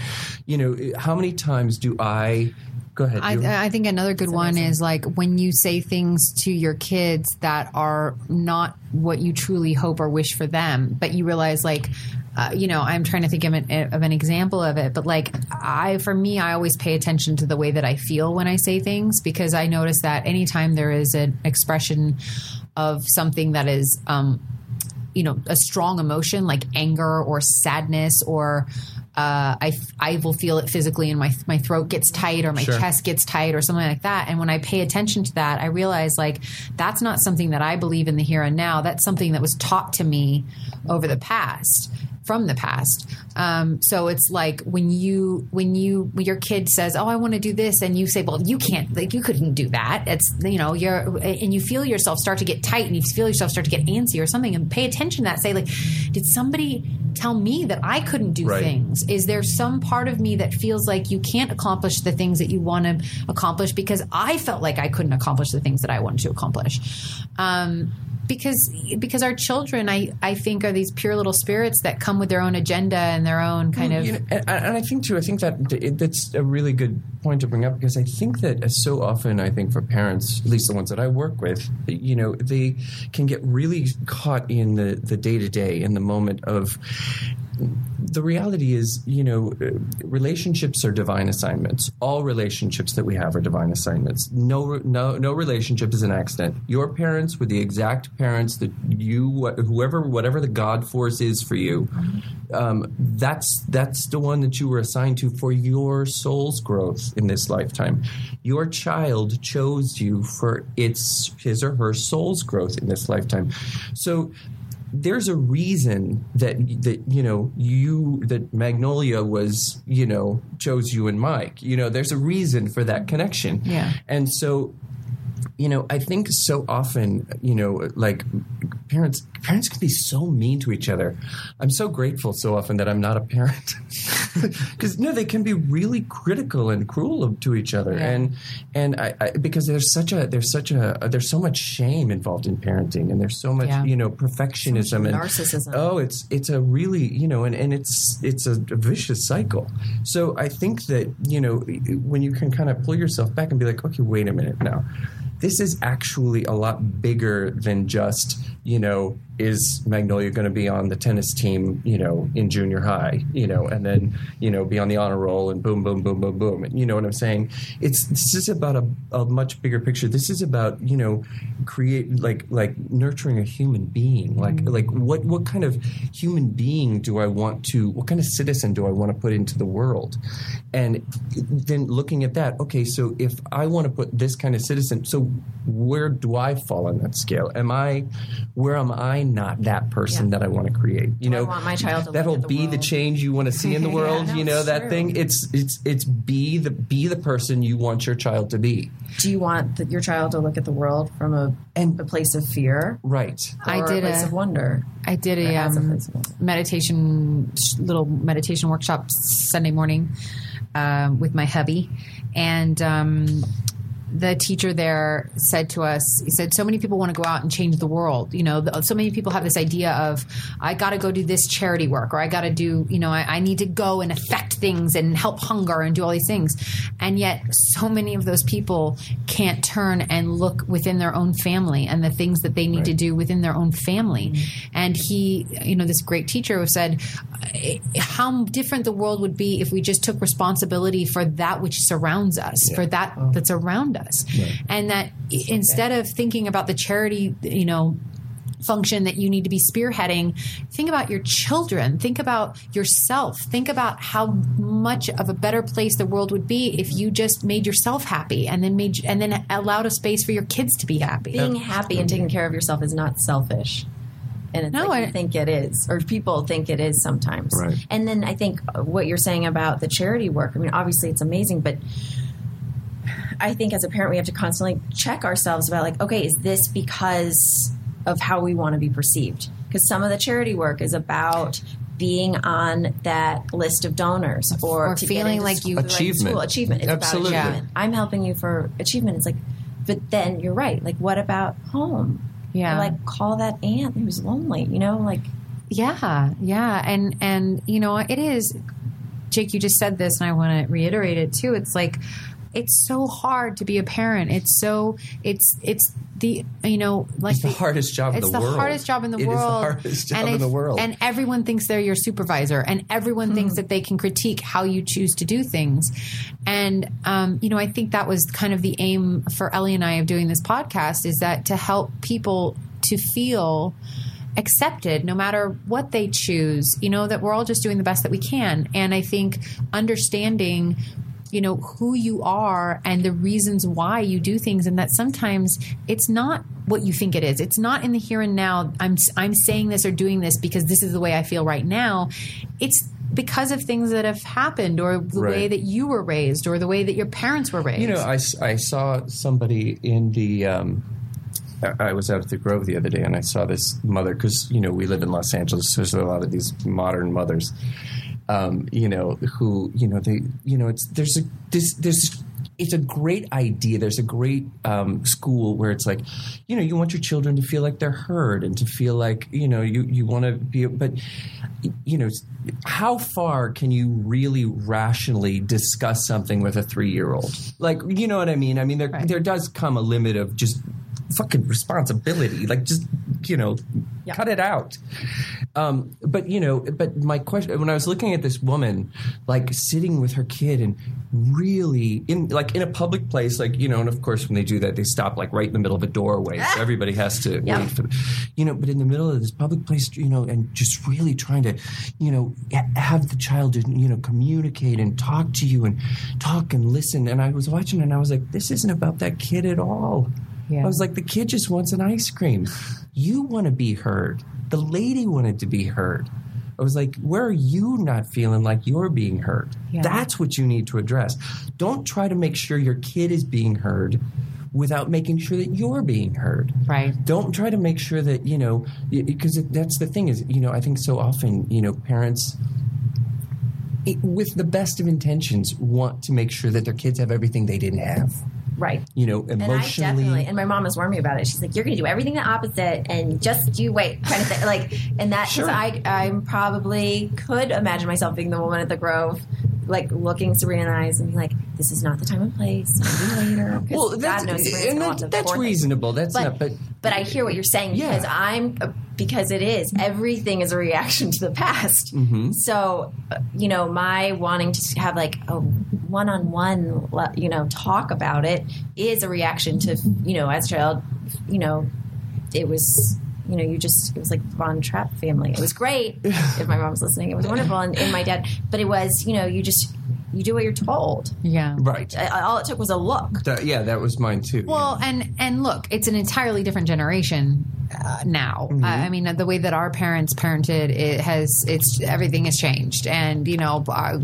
You know, how many times do I? Go ahead. I, I think another good one is like when you say things to your kids that are not what you truly hope or wish for them, but you realize like. Uh, you know, I'm trying to think of an, of an example of it, but like I, for me, I always pay attention to the way that I feel when I say things because I notice that anytime there is an expression of something that is, um, you know a strong emotion like anger or sadness or uh, I, I will feel it physically and my my throat gets tight or my Sure. chest gets tight or something like that. And when I pay attention to that I realize like that's not something that I believe in the here and now. That's something that was taught to me over the past from the past. Um, so it's like when you when you when your kid says oh I want to do this and you say well you can't like you couldn't do that. It's you know you're and you feel yourself start to get tight and you feel yourself start to get antsy or something and pay attention to that. Say like did somebody tell me that I couldn't do Right. things? Is there some part of me that feels like you can't accomplish the things that you want to accomplish because I felt like I couldn't accomplish the things that I wanted to accomplish? Um, because because our children I, I think are these pure little spirits that come with their own agenda and their own kind of You know, and, and I think too. I think that that's a really good point to bring up because I think that so often, I think for parents, at least the ones that I work with, you know, they can get really caught in the the day to day in the moment of. The reality is, you know, relationships are divine assignments. All relationships that we have are divine assignments. No, no, no relationship is an accident. Your parents were the exact parents that you, whoever, whatever the God force is for you, um, that's that's the one that you were assigned to for your soul's growth in this lifetime. Your child chose you for its his or her soul's growth in this lifetime. So there's a reason that that you know you that Magnolia was you know chose you and Mike. You know, there's a reason for that connection. Yeah. and so you know, I think so often, you know, like parents parents can be so mean to each other. I'm so grateful so often that I'm not a parent because no, they can be really critical and cruel to each other, Yeah. and and I, I because there's such a there's such a there's so much shame involved in parenting, and there's so much Yeah. you know perfectionism and narcissism. Oh, it's it's a really you know, and, and it's it's a, vicious cycle. So I think that you know when you can kind of pull yourself back and be like, okay, wait a minute now. This is actually a lot bigger than just you know is Magnolia going to be on the tennis team, you know, in junior high, you know, and then, you know, be on the honor roll and boom, boom, boom, boom, boom. And you know what I'm saying? It's, this is about a, a much bigger picture. This is about, you know, create, like, like nurturing a human being. Like, mm-hmm. like what, what kind of human being do I want to, what kind of citizen do I want to put into the world? And then looking at that, okay, so if I want to put this kind of citizen, so where do I fall on that scale? Am I, where am I not that person Yeah. that I want to create? You Do I know, want my child to that'll the be the change you want to see in the Yeah, world. no, you know that true. thing. It's it's it's be the be the person you want your child to be. Do you want the, your child to look at the world from a, And- a place of fear? Right. I did a place a- of wonder. I did a has a um, place of wonder. meditation, little meditation workshop Sunday morning um, with my hubby, and um, the teacher there said to us, he said, "So many people want to go out and change the world. You know, the, so many people have this idea of I got to go do this charity work, or I got to do, you know, I, I need to go and affect things and help hunger and do all these things, and yet so many of those people can't turn and look within their own family and the things that they need to do within their own family. Mm-hmm. And he, you know, this great teacher said how different the world would be if we just took responsibility for that which surrounds us, for that oh. that's around us. And that i- instead of thinking about the charity, you know, function that you need to be spearheading think about your children think about yourself think about how much of a better place the world would be if you just made yourself happy and then made and then allowed a space for your kids to be happy Being happy and taking care of yourself is not selfish. And it's No, like I- you think it is, or people think it is sometimes. Right. And then I think what you're saying about the charity work, I mean, obviously it's amazing, but I think as a parent, we have to constantly check ourselves about, like, okay, is this because of how we want to be perceived? Because some of the charity work is about being on that list of donors or, Or to feeling into like school, you- like Achievement. school achievement. It's Absolutely. about achievement. I'm helping you for achievement. It's like, but then you're right. Like, what about home? Yeah. Or like, call that aunt who's lonely. You know, like, Yeah, yeah, and and you know it is. Jake, you just said this, and I want to reiterate it too. It's like it's so hard to be a parent. It's so it's it's the you know like It's the hardest job in It's the the world. hardest job in the world. It is the hardest job and in the world. And everyone thinks they're your supervisor, and everyone thinks that they can critique how you choose to do things. And um, you know, I think that was kind of the aim for Ellie and I of doing this podcast is that to help people to feel accepted no matter what they choose you know that we're all just doing the best that we can and i think understanding you know who you are and the reasons why you do things and that sometimes it's not what you think it is it's not in the here and now i'm i'm saying this or doing this because this is the way i feel right now it's because of things that have happened or the Right. way that you were raised or the way that your parents were raised You know, I, I saw somebody in the. Um, I was out at the Grove the other day, and I saw this mother because you know we live in Los Angeles, so there's a lot of these modern mothers. Um, you know who you know they you know it's there's a this there's it's a great idea. There's a great um, school where it's like, you know, you want your children to feel like they're heard and to feel like, you know, you, you want to be, but, you know, how far can you really rationally discuss something with a three year old? Like, you know what I mean? I mean, there, Right. there does come a limit of just fucking responsibility. Like, just, you know, Yeah. cut it out. Um, but you know, but my question when I was looking at this woman, like sitting with her kid and really in like in a public place, like you know, and of course when they do that, they stop like right in the middle of a doorway, so everybody has to Yeah. wait for, you know. But in the middle of this public place, you know, and just really trying to, you know, have the child, you know, communicate and talk to you and talk and listen. And I was watching and I was like, this isn't about that kid at all. Yeah. I was like, the kid just wants an ice cream. You want to be heard. The lady wanted to be heard. I was like, where are you not feeling like you're being heard? Yeah. That's what you need to address. Don't try to make sure your kid is being heard without making sure that you're being heard. Right. Don't try to make sure that, you know, because that's the thing is, you know, I think so often, you know, parents it, with the best of intentions want to make sure that their kids have everything they didn't have. Right. You know, And emotionally. definitely, and my mom has warned me about it. She's like, "You're going to do everything the opposite, and just you wait," kind of thing. Like, and that Sure. I, I probably could imagine myself being the woman at the Grove, like looking Serena in the eyes and being like, this is not the time and place. Maybe later. Well, that's, and that- that's things. reasonable. That's But, not, but but I hear what you're saying Yeah. because I'm because it is everything is a reaction to the past. Mm-hmm. So you know, my wanting to have like a one-on-one, you know, talk about it is a reaction to you know, as a child, you know, it was. You know, you just, it was like Von Trapp family. It was great. if my mom's listening, it was wonderful. And, and my dad, but it was, you know, you just, you do what you're told. Yeah. right. Uh, All it took was a look. That- yeah, that was mine too. Well, and and look, it's an entirely different generation uh, now. Mm-hmm. I I mean, the way that our parents parented, it has it's everything has changed, and you know, uh,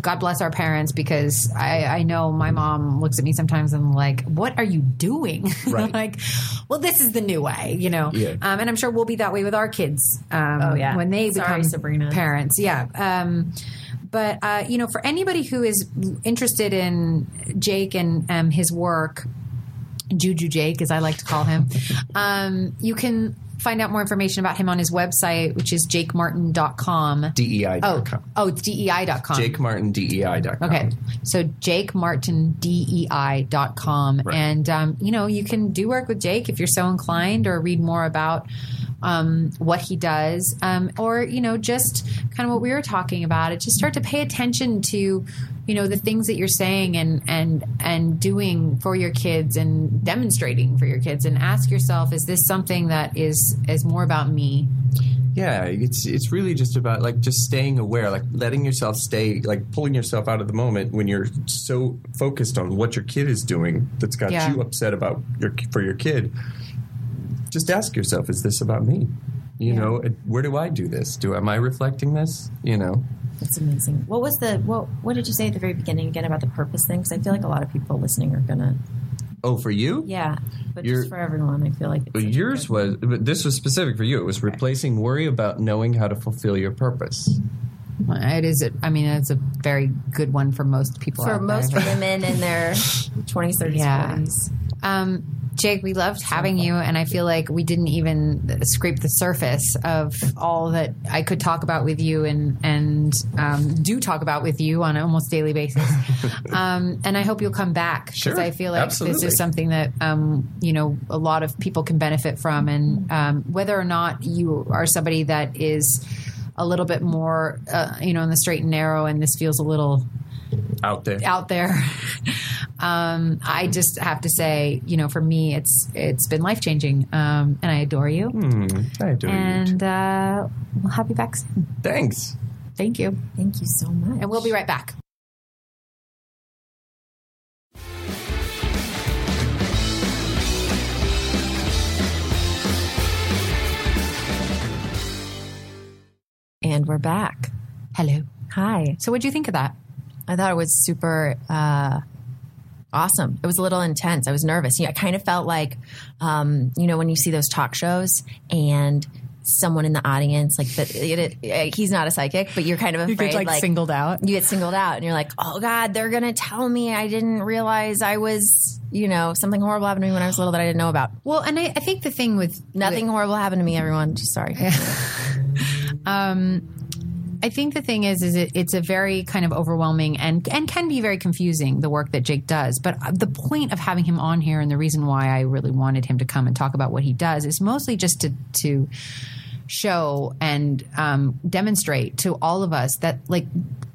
God bless our parents because I, I know my mom looks at me sometimes and I'm like, what are you doing? Right. like, well, this is the new way, you know. Yeah. Um, and I'm sure we'll be that way with our kids. Um, Oh, yeah. when they Sorry, become Sabrina. parents, yeah. Um, but uh, you know, for anybody who is interested in Jake and um, his work, Juju Jake, as I like to call him, um, you can find out more information about him on his website, which is jakemartin.com. DEI.com. Oh, oh, it's dei.com. JakeMartinDEI.com. Okay. So Jake Martin, jakemartindei.com. Right. And, um, you know, you can do work with Jake if you're so inclined or read more about um, what he does. Um, or, you know, just kind of what we were talking about. It just start to pay attention to, you know, the things that you're saying and, and, and doing for your kids and demonstrating for your kids and ask yourself, is this something that is, is more about me? Yeah, it's it's really just about like just staying aware, like letting yourself stay, like pulling yourself out of the moment when you're so focused on what your kid is doing that's got Yeah. you upset about your for your kid. Just ask yourself, is this about me? You Yeah. know, where do I do this? Do am I reflecting this? You know, It's amazing. What was the what? What did you say at the very beginning again about the purpose thing? Because I feel like a lot of people listening are gonna. oh, for you, Yeah, but You're- just for everyone, I feel like it's But yours was but this was specific for you. It was replacing worry about knowing how to fulfill your purpose. It is, a, I mean, it's a very good one for most people. for out most there. women in their twenties, thirties, Yeah. forties. Um, Jake, we loved having you, and I feel like we didn't even scrape the surface of all that I could talk about with you, and and um, do talk about with you on an almost daily basis. um, and I hope you'll come back because Sure. I feel like this is something that um, you know a lot of people can benefit from, and um, whether or not you are somebody that is a little bit more, uh, you know, in the straight and narrow, and this feels a little Out there. out there. um, I just have to say, you know, for me, it's it's been life changing, um, and I adore you. Hmm, I adore you. And uh, we'll have you back soon. Thanks. Thank you, Thank you so much. and we'll be right back. And we're back. Hello. Hi. So, what do you think of that? I thought it was super uh, awesome. It was a little intense. I was nervous. You know, I kind of felt like, um, you know, when you see those talk shows and someone in the audience, like that, it, it, he's not a psychic, but you're kind of afraid, like, singled out. you get singled out, and you're like, oh God, they're gonna tell me I didn't realize I was, you know, something horrible happened to me when I was little that I didn't know about. Well, and I, I think the thing with Nothing horrible happened to me, everyone. Just sorry. um, I think the thing is, is it, it's a very kind of overwhelming and and can be very confusing the work that Jake does. But the point of having him on here and the reason why I really wanted him to come and talk about what he does is mostly just to to show and um, demonstrate to all of us that like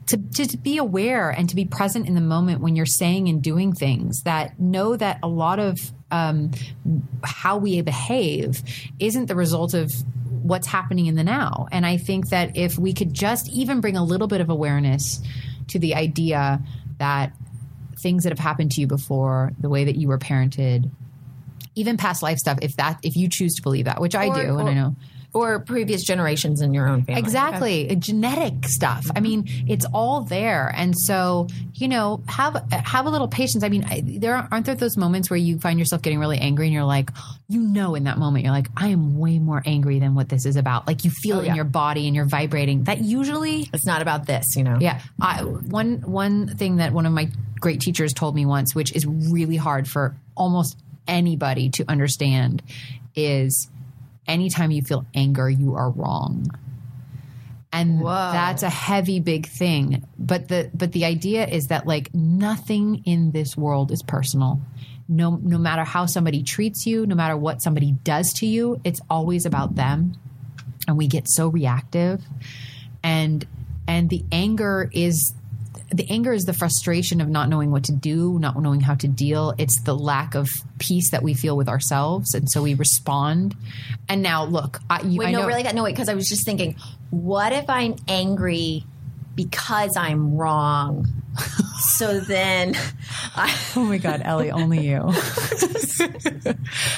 to, to, to be aware and to be present in the moment when you're saying and doing things that know that a lot of um, how we behave isn't the result of what's happening in the now. And I think that if we could just even bring a little bit of awareness to the idea that things that have happened to you before, the way that you were parented, even past life stuff, if that if you choose to believe that, which I Or- do, and I know or previous generations in your own family. exactly. Uh, genetic stuff. I mean it's all there. And so you know have have a little patience. I mean I, there aren't there those moments where you find yourself getting really angry and you're like you know in that moment you're like i am way more angry than what this is about. Like you feel Oh, it yeah. in your body and you're vibrating. That usually It's not about this, you know. yeah, I, one one thing that one of my great teachers told me once, which is really hard for almost anybody to understand, is anytime you feel anger, you are wrong. and Whoa. that's a heavy big thing but the but the idea is that like nothing in this world is personal no no matter how somebody treats you no matter what somebody does to you it's always about them and we get so reactive and and the anger is the anger is the frustration of not knowing what to do not knowing how to deal. It's the lack of peace that we feel with ourselves. And so we respond. And now look I, you, Wait, I no, know, really, no, wait, because I was just thinking, what if I'm angry because I'm wrong? So then, I, oh my god ellie only you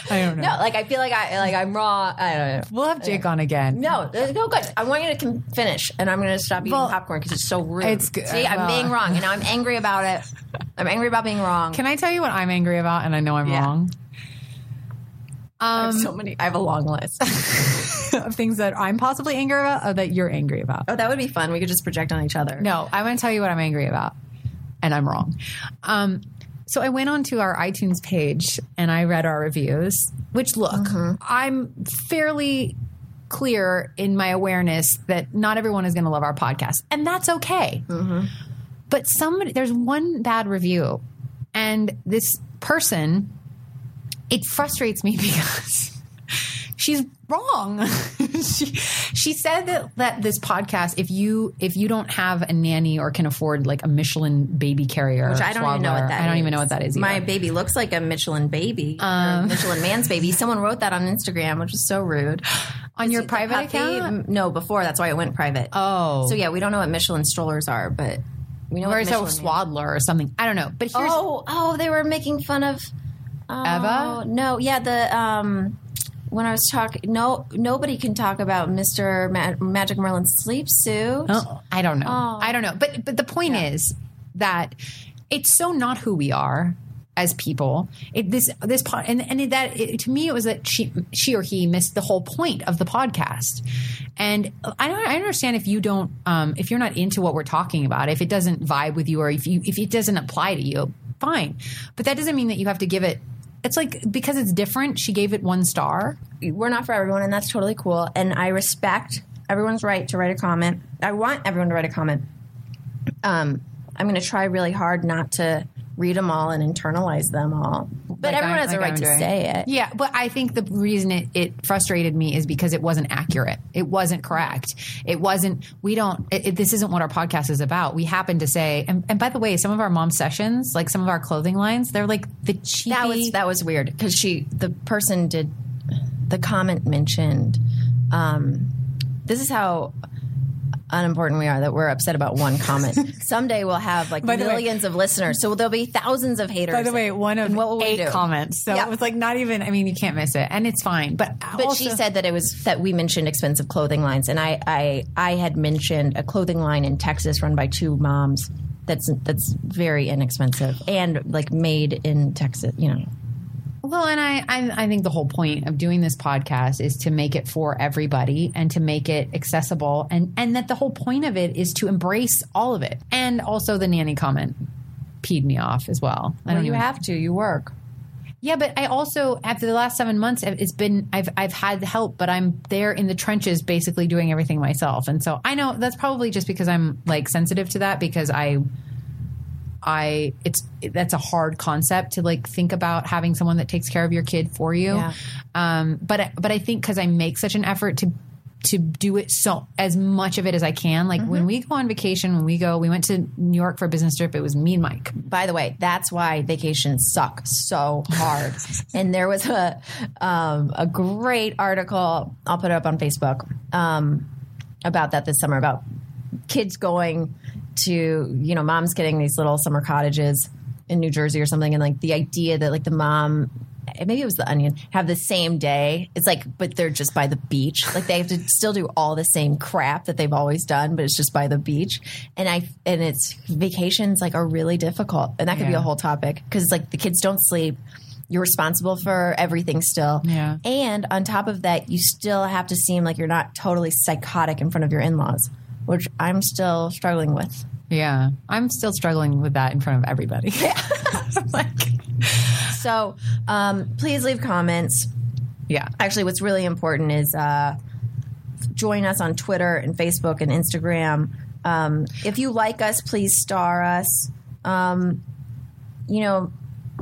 i don't know no, like I feel like I like I'm wrong. I don't know. we'll have jake on again No, uh, no, good. I want you to finish, and I'm going to stop eating Well, popcorn because it's so rude. it's good- See, I'm being wrong, and now I'm angry about it. I'm angry about being wrong. can i tell you what i'm angry about and i know i'm Yeah. wrong I have so um, many. I have a long list. of things that i'm possibly angry about or that you're angry about oh, that would be fun. We could just project on each other. No, I'm going to tell you what I'm angry about, and I'm wrong. Um, so I went onto our iTunes page and I read our reviews. Which look, I'm fairly clear in my awareness that not everyone is going to love our podcast, and that's okay. But somebody, there's one bad review, and this person, it frustrates me because she's wrong. she, she said that, that this podcast, if you if you don't have a nanny or can afford like a Michelin baby carrier, Which I don't even know what that I don't is. even know what that is. My baby looks like a Michelin baby, a Michelin man's baby. Someone wrote that on Instagram, which is so rude. on your Is the private puppy? account. No, before that's why it went private. Oh, so yeah, we don't know what Michelin strollers are, but we know or what is it a swaddler or something? I don't know. But here's Oh, oh, they were making fun of oh, Eva? No, yeah, the um, when I was talking, no, nobody can talk about Mister Ma- Magic Merlin's sleep suit. Oh, I don't know. Oh. I don't know. But but the point is that it's so not who we are as people. It, this this pod, and and that it, to me it was that she she or he missed the whole point of the podcast. And I don't I understand if you don't um, if you're not into what we're talking about, if it doesn't vibe with you, or if you if it doesn't apply to you, fine. But that doesn't mean that you have to give it. It's like because it's different. She gave it one star. We're not for everyone, and that's totally cool. And I respect everyone's right to write a comment. I want everyone to write a comment. Um, I'm going to try really hard not to read them all and internalize them all. But Like everyone I- has a right to say it. Yeah, but I think the reason it, it frustrated me is because it wasn't accurate. It wasn't correct. It wasn't. We don't. It, it- this isn't what our podcast is about. We happen to say. And, and by the way, some of our mom sessions, like some of our clothing lines, they're like the cheapy. That was that was weird because she the person did the comment mentioned. Um, this is how unimportant we are that we're upset about one comment. Someday we'll have like By the way- millions of listeners, so there'll be thousands of haters. by the way, one of what eight comments. So Yeah. it was like not even. I mean, you can't miss it, and it's fine. But But she said that it was that we mentioned expensive clothing lines, and I, I I had mentioned a clothing line in Texas run by two moms. That's that's very inexpensive and like made in Texas. You know, Well, and I, I, I think the whole point of doing this podcast is to make it for everybody and to make it accessible, and and that the whole point of it is to embrace all of it. And also, the nanny comment peed me off as well. I well, you even. have to. You work. Yeah, but I also after the last seven months, it's been I've I've had help, but I'm there in the trenches, basically doing everything myself. And so I know that's probably just because I'm like sensitive to that because I. I it's that's a hard concept to like think about having someone that takes care of your kid for you. Yeah. Um, but I- but I think because I make such an effort to to do it so as much of it as I can. Like when we go on vacation, when we go, we went to New York for a business trip. It was me and Mike. By the way, that's why vacations suck so hard. and there was a um, a great article. I'll put it up on Facebook um, about that this summer about kids going to you know moms getting these little summer cottages in New Jersey or something, and like the idea that like the mom. Maybe it was the onion. Have the same day. It's like, but they're just by the beach. Like they have to still do all the same crap that they've always done, but it's just by the beach. And I and it's vacations like are really difficult, and that could be a whole topic because it's like the kids don't sleep. You're responsible for everything still. Yeah. And on top of that, you still have to seem like you're not totally psychotic in front of your in laws, which I'm still struggling with. Yeah, I'm still struggling with that in front of everybody. like, So um, please leave comments. yeah, Actually, what's really important is uh, join us on Twitter and Facebook and Instagram. Um, if you like us, please star us. Um, you know,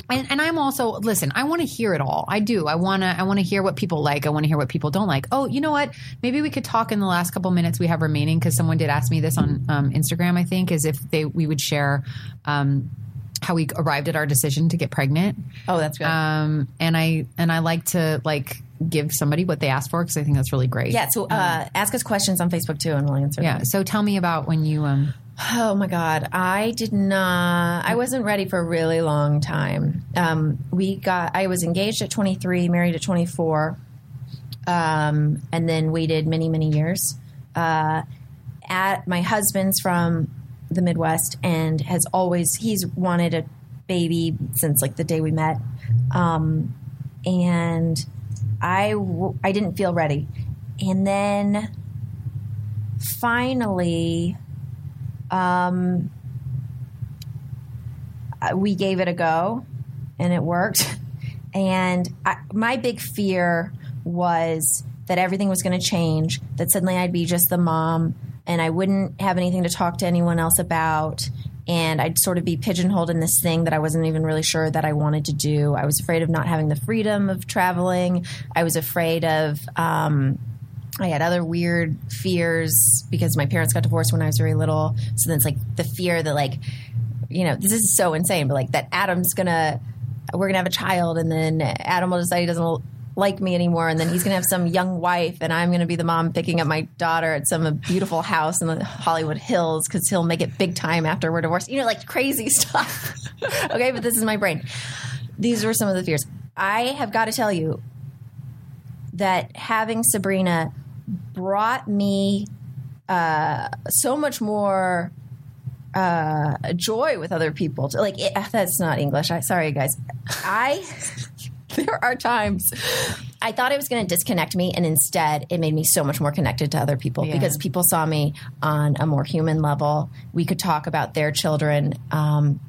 and, and I'm also listen. I want to hear it all. I do. I want to. I want to hear what people like. I want to hear what people don't like. Oh, you know what? Maybe we could talk in the last couple minutes we have remaining because someone did ask me this on um, Instagram. I think is if they we would share um, how we arrived at our decision to get pregnant. oh, that's good. Um, and I and I like to like give somebody what they asked for because I think that's really great. yeah. So uh, ask us questions on Facebook too, and we'll answer. Yeah. them. So tell me about when you um. Oh my God. I did not, I wasn't ready for a really long time. Um, we got, I was engaged at 23, married at 24, um, and then waited many, many years. Uh, at my husband's from the Midwest and has always, he's wanted a baby since like the day we met. Um, and I, w- I didn't feel ready. And then finally, um, we gave it a go and it worked. And I, my big fear was that everything was going to change, that suddenly I'd be just the mom and I wouldn't have anything to talk to anyone else about. And I'd sort of be pigeonholed in this thing that I wasn't even really sure that I wanted to do. I was afraid of not having the freedom of traveling. I was afraid of, um, I had other weird fears because my parents got divorced when I was very little. So then it's like the fear that like, you know, this is so insane, but like that Adam's gonna, we're gonna have a child, and then Adam will decide he doesn't like me anymore, and then he's gonna have some young wife, and I'm gonna be the mom picking up my daughter at some beautiful house in the Hollywood Hills because he'll make it big time after we're divorced. You know, like crazy stuff. okay, but this is my brain. These were some of the fears. I have got to tell you, that having Sabrina brought me uh, so much more uh, joy with other people. Like it, that's not English. I, sorry, guys. I there are times I thought it was going to disconnect me, and instead, it made me so much more connected to other people Yeah. because people saw me on a more human level. We could talk about their children. Um,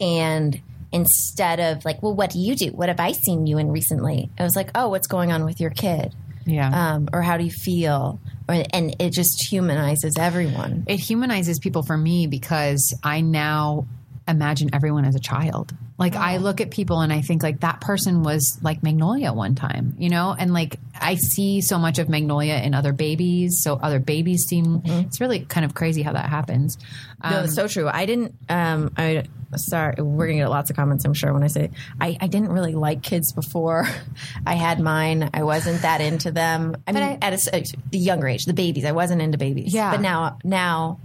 and instead of like, well, what do you do? What have I seen you in recently? I was like, oh, what's going on with your kid? Yeah. Um, or how do you feel? Or, and it just humanizes everyone. it humanizes people for me because I now imagine everyone as a child. Like I look at people and I think like that person was like Magnolia one time, you know? And like I see so much of Magnolia in other babies. So other babies seem it's really kind of crazy how that happens. Um, no, it's so true. I didn't. Um, I sorry. We're gonna get lots of comments. I'm sure when I say I, I didn't really like kids before I had mine. I wasn't that into them. I mean, I- at a, the younger age, the babies. I wasn't into babies. Yeah. but now now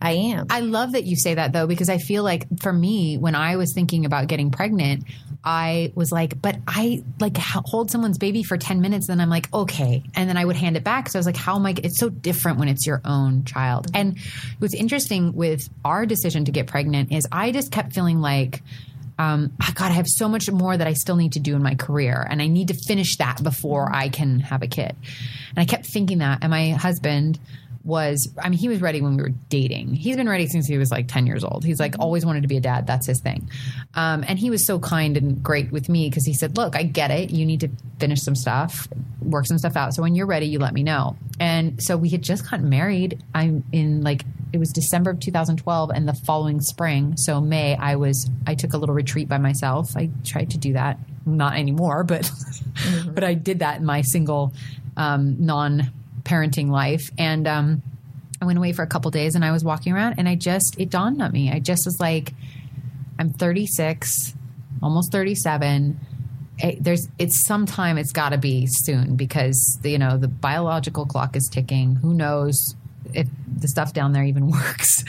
I am. I love that you say that though, because I feel like for me, when I was thinking about getting pregnant, I was like, but I like hold someone's baby for 10 minutes, then I'm like, okay. And then I would hand it back. So I was like, how am I? It's so different when it's your own child. Mm-hmm. And what's interesting with our decision to get pregnant is I just kept feeling like, um, oh God, I have so much more that I still need to do in my career, and I need to finish that before mm-hmm. I can have a kid. And I kept thinking that, and my husband was, I mean, he was ready when we were dating. He's been ready since he was like 10 years old. He's like always wanted to be a dad. That's his thing. Um, and he was so kind and great with me because he said, Look, I get it. You need to finish some stuff, work some stuff out. So when you're ready, you let me know. And so we had just gotten married. I'm in like, it was December of 2012 and the following spring. So May, I was, I took a little retreat by myself. I tried to do that. Not anymore, but, but I did that in my single, um, non parenting life. And, um, I went away for a couple days and I was walking around and I just, it dawned on me. I just was like, I'm 36, almost 37. It, there's, it's sometime it's got to be soon because you know the biological clock is ticking. Who knows if the stuff down there even works?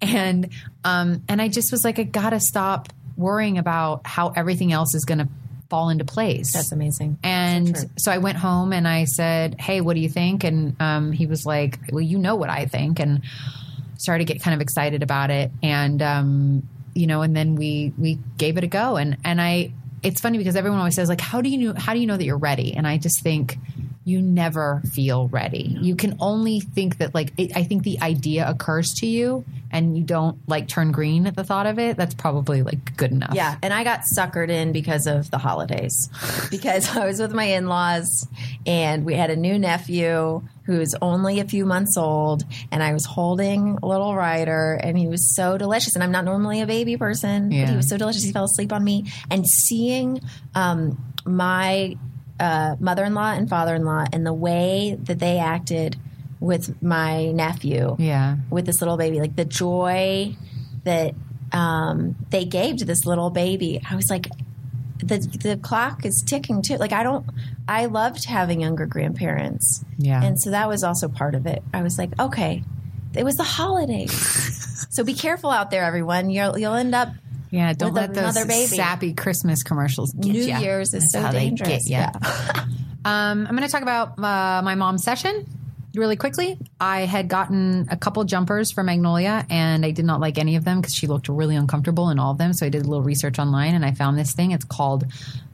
And um, and I just was like, I gotta stop worrying about how everything else is to fall into place. That's amazing. And So so. I went home and I said, "Hey, what do you think?" And um, he was like, "Well, you know what I think." And started to get kind of excited about it. And um, you know, and then we we gave it a go. And and I, it's funny because everyone always says like, "How do you know? How do you know that you're ready?" And I just think. You never feel ready. You can only think that, like, it, I think the idea occurs to you and you don't, like, turn green at the thought of it. That's probably, like, good enough. Yeah, and I got suckered in because of the holidays. because I was with my in-laws and we had a new nephew who's only a few months old, and I was holding little Ryder, and he was so delicious. And I'm not normally a baby person, but he was so delicious. He fell asleep on me, and seeing um, my uh, mother-in-law and father-in-law and the way that they acted with my nephew Yeah. with this little baby, like the joy that um, they gave to this little baby. I was like, the the clock is ticking too. Like I don't, I loved having younger grandparents, Yeah. and so that was also part of it. I was like, okay, it was the holidays, so be careful out there, everyone. You'll you'll end up. Yeah, don't let those baby. sappy Christmas commercials get New ya. Year's is That's so dangerous. ya. Um, I'm going to talk about uh, my mom's session really quickly. I had gotten a couple jumpers for Magnolia, and I did not like any of them because she looked really uncomfortable in all of them. So I did a little research online, and I found this thing. It's called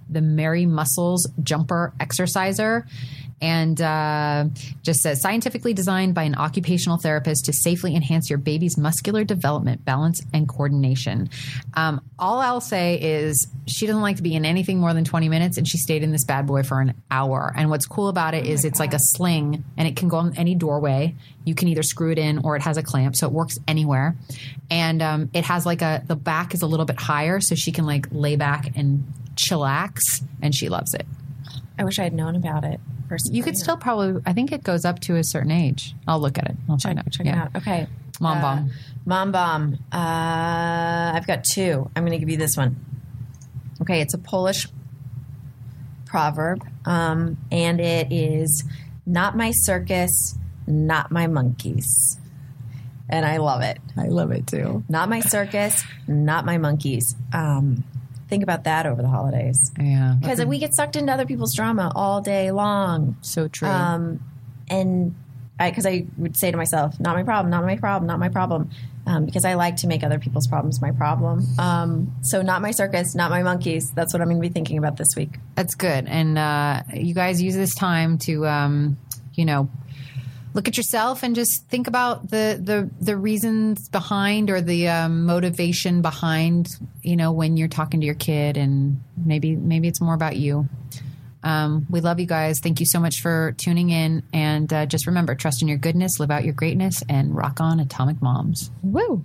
the Merry Muscles Jumper Exerciser. And uh, just says scientifically designed by an occupational therapist to safely enhance your baby's muscular development, balance, and coordination. Um, all I'll say is she doesn't like to be in anything more than 20 minutes, and she stayed in this bad boy for an hour. And what's cool about it is it's like a sling, and it can go in any doorway. You can either screw it in or it has a clamp, so it works anywhere. And um, it has like a the back is a little bit higher, so she can like lay back and chillax, and she loves it. I wish I had known about it. Personally. You could still probably. I think it goes up to a certain age. I'll look at it. I'll check, out. check Yeah. it out. Okay, Mom Uh, bomb. Mom bomb. Uh, I've got two. I'm going to give you this one. Okay, it's a Polish proverb, um, and it is "Not my circus, not my monkeys," and I love it. I love it too. Not my circus, not my monkeys. Um, think about that over the holidays Yeah, because we get sucked into other people's drama all day long. so true. Um, and I because I, would say to myself, not my problem, not my problem, not my problem, um, because I like to make other people's problems my problem. Um, so, not my circus, not my monkeys. That's what I'm going to be thinking about this week. That's good. And uh, you guys use this time to, um, you know, look at yourself and just think about the the the reasons behind or the um, motivation behind, you know, when you're talking to your kid, and maybe maybe it's more about you. Um, we love you guys. Thank you so much for tuning in. And uh, just remember, trust in your goodness, live out your greatness, and rock on, Atomic Moms. Woo!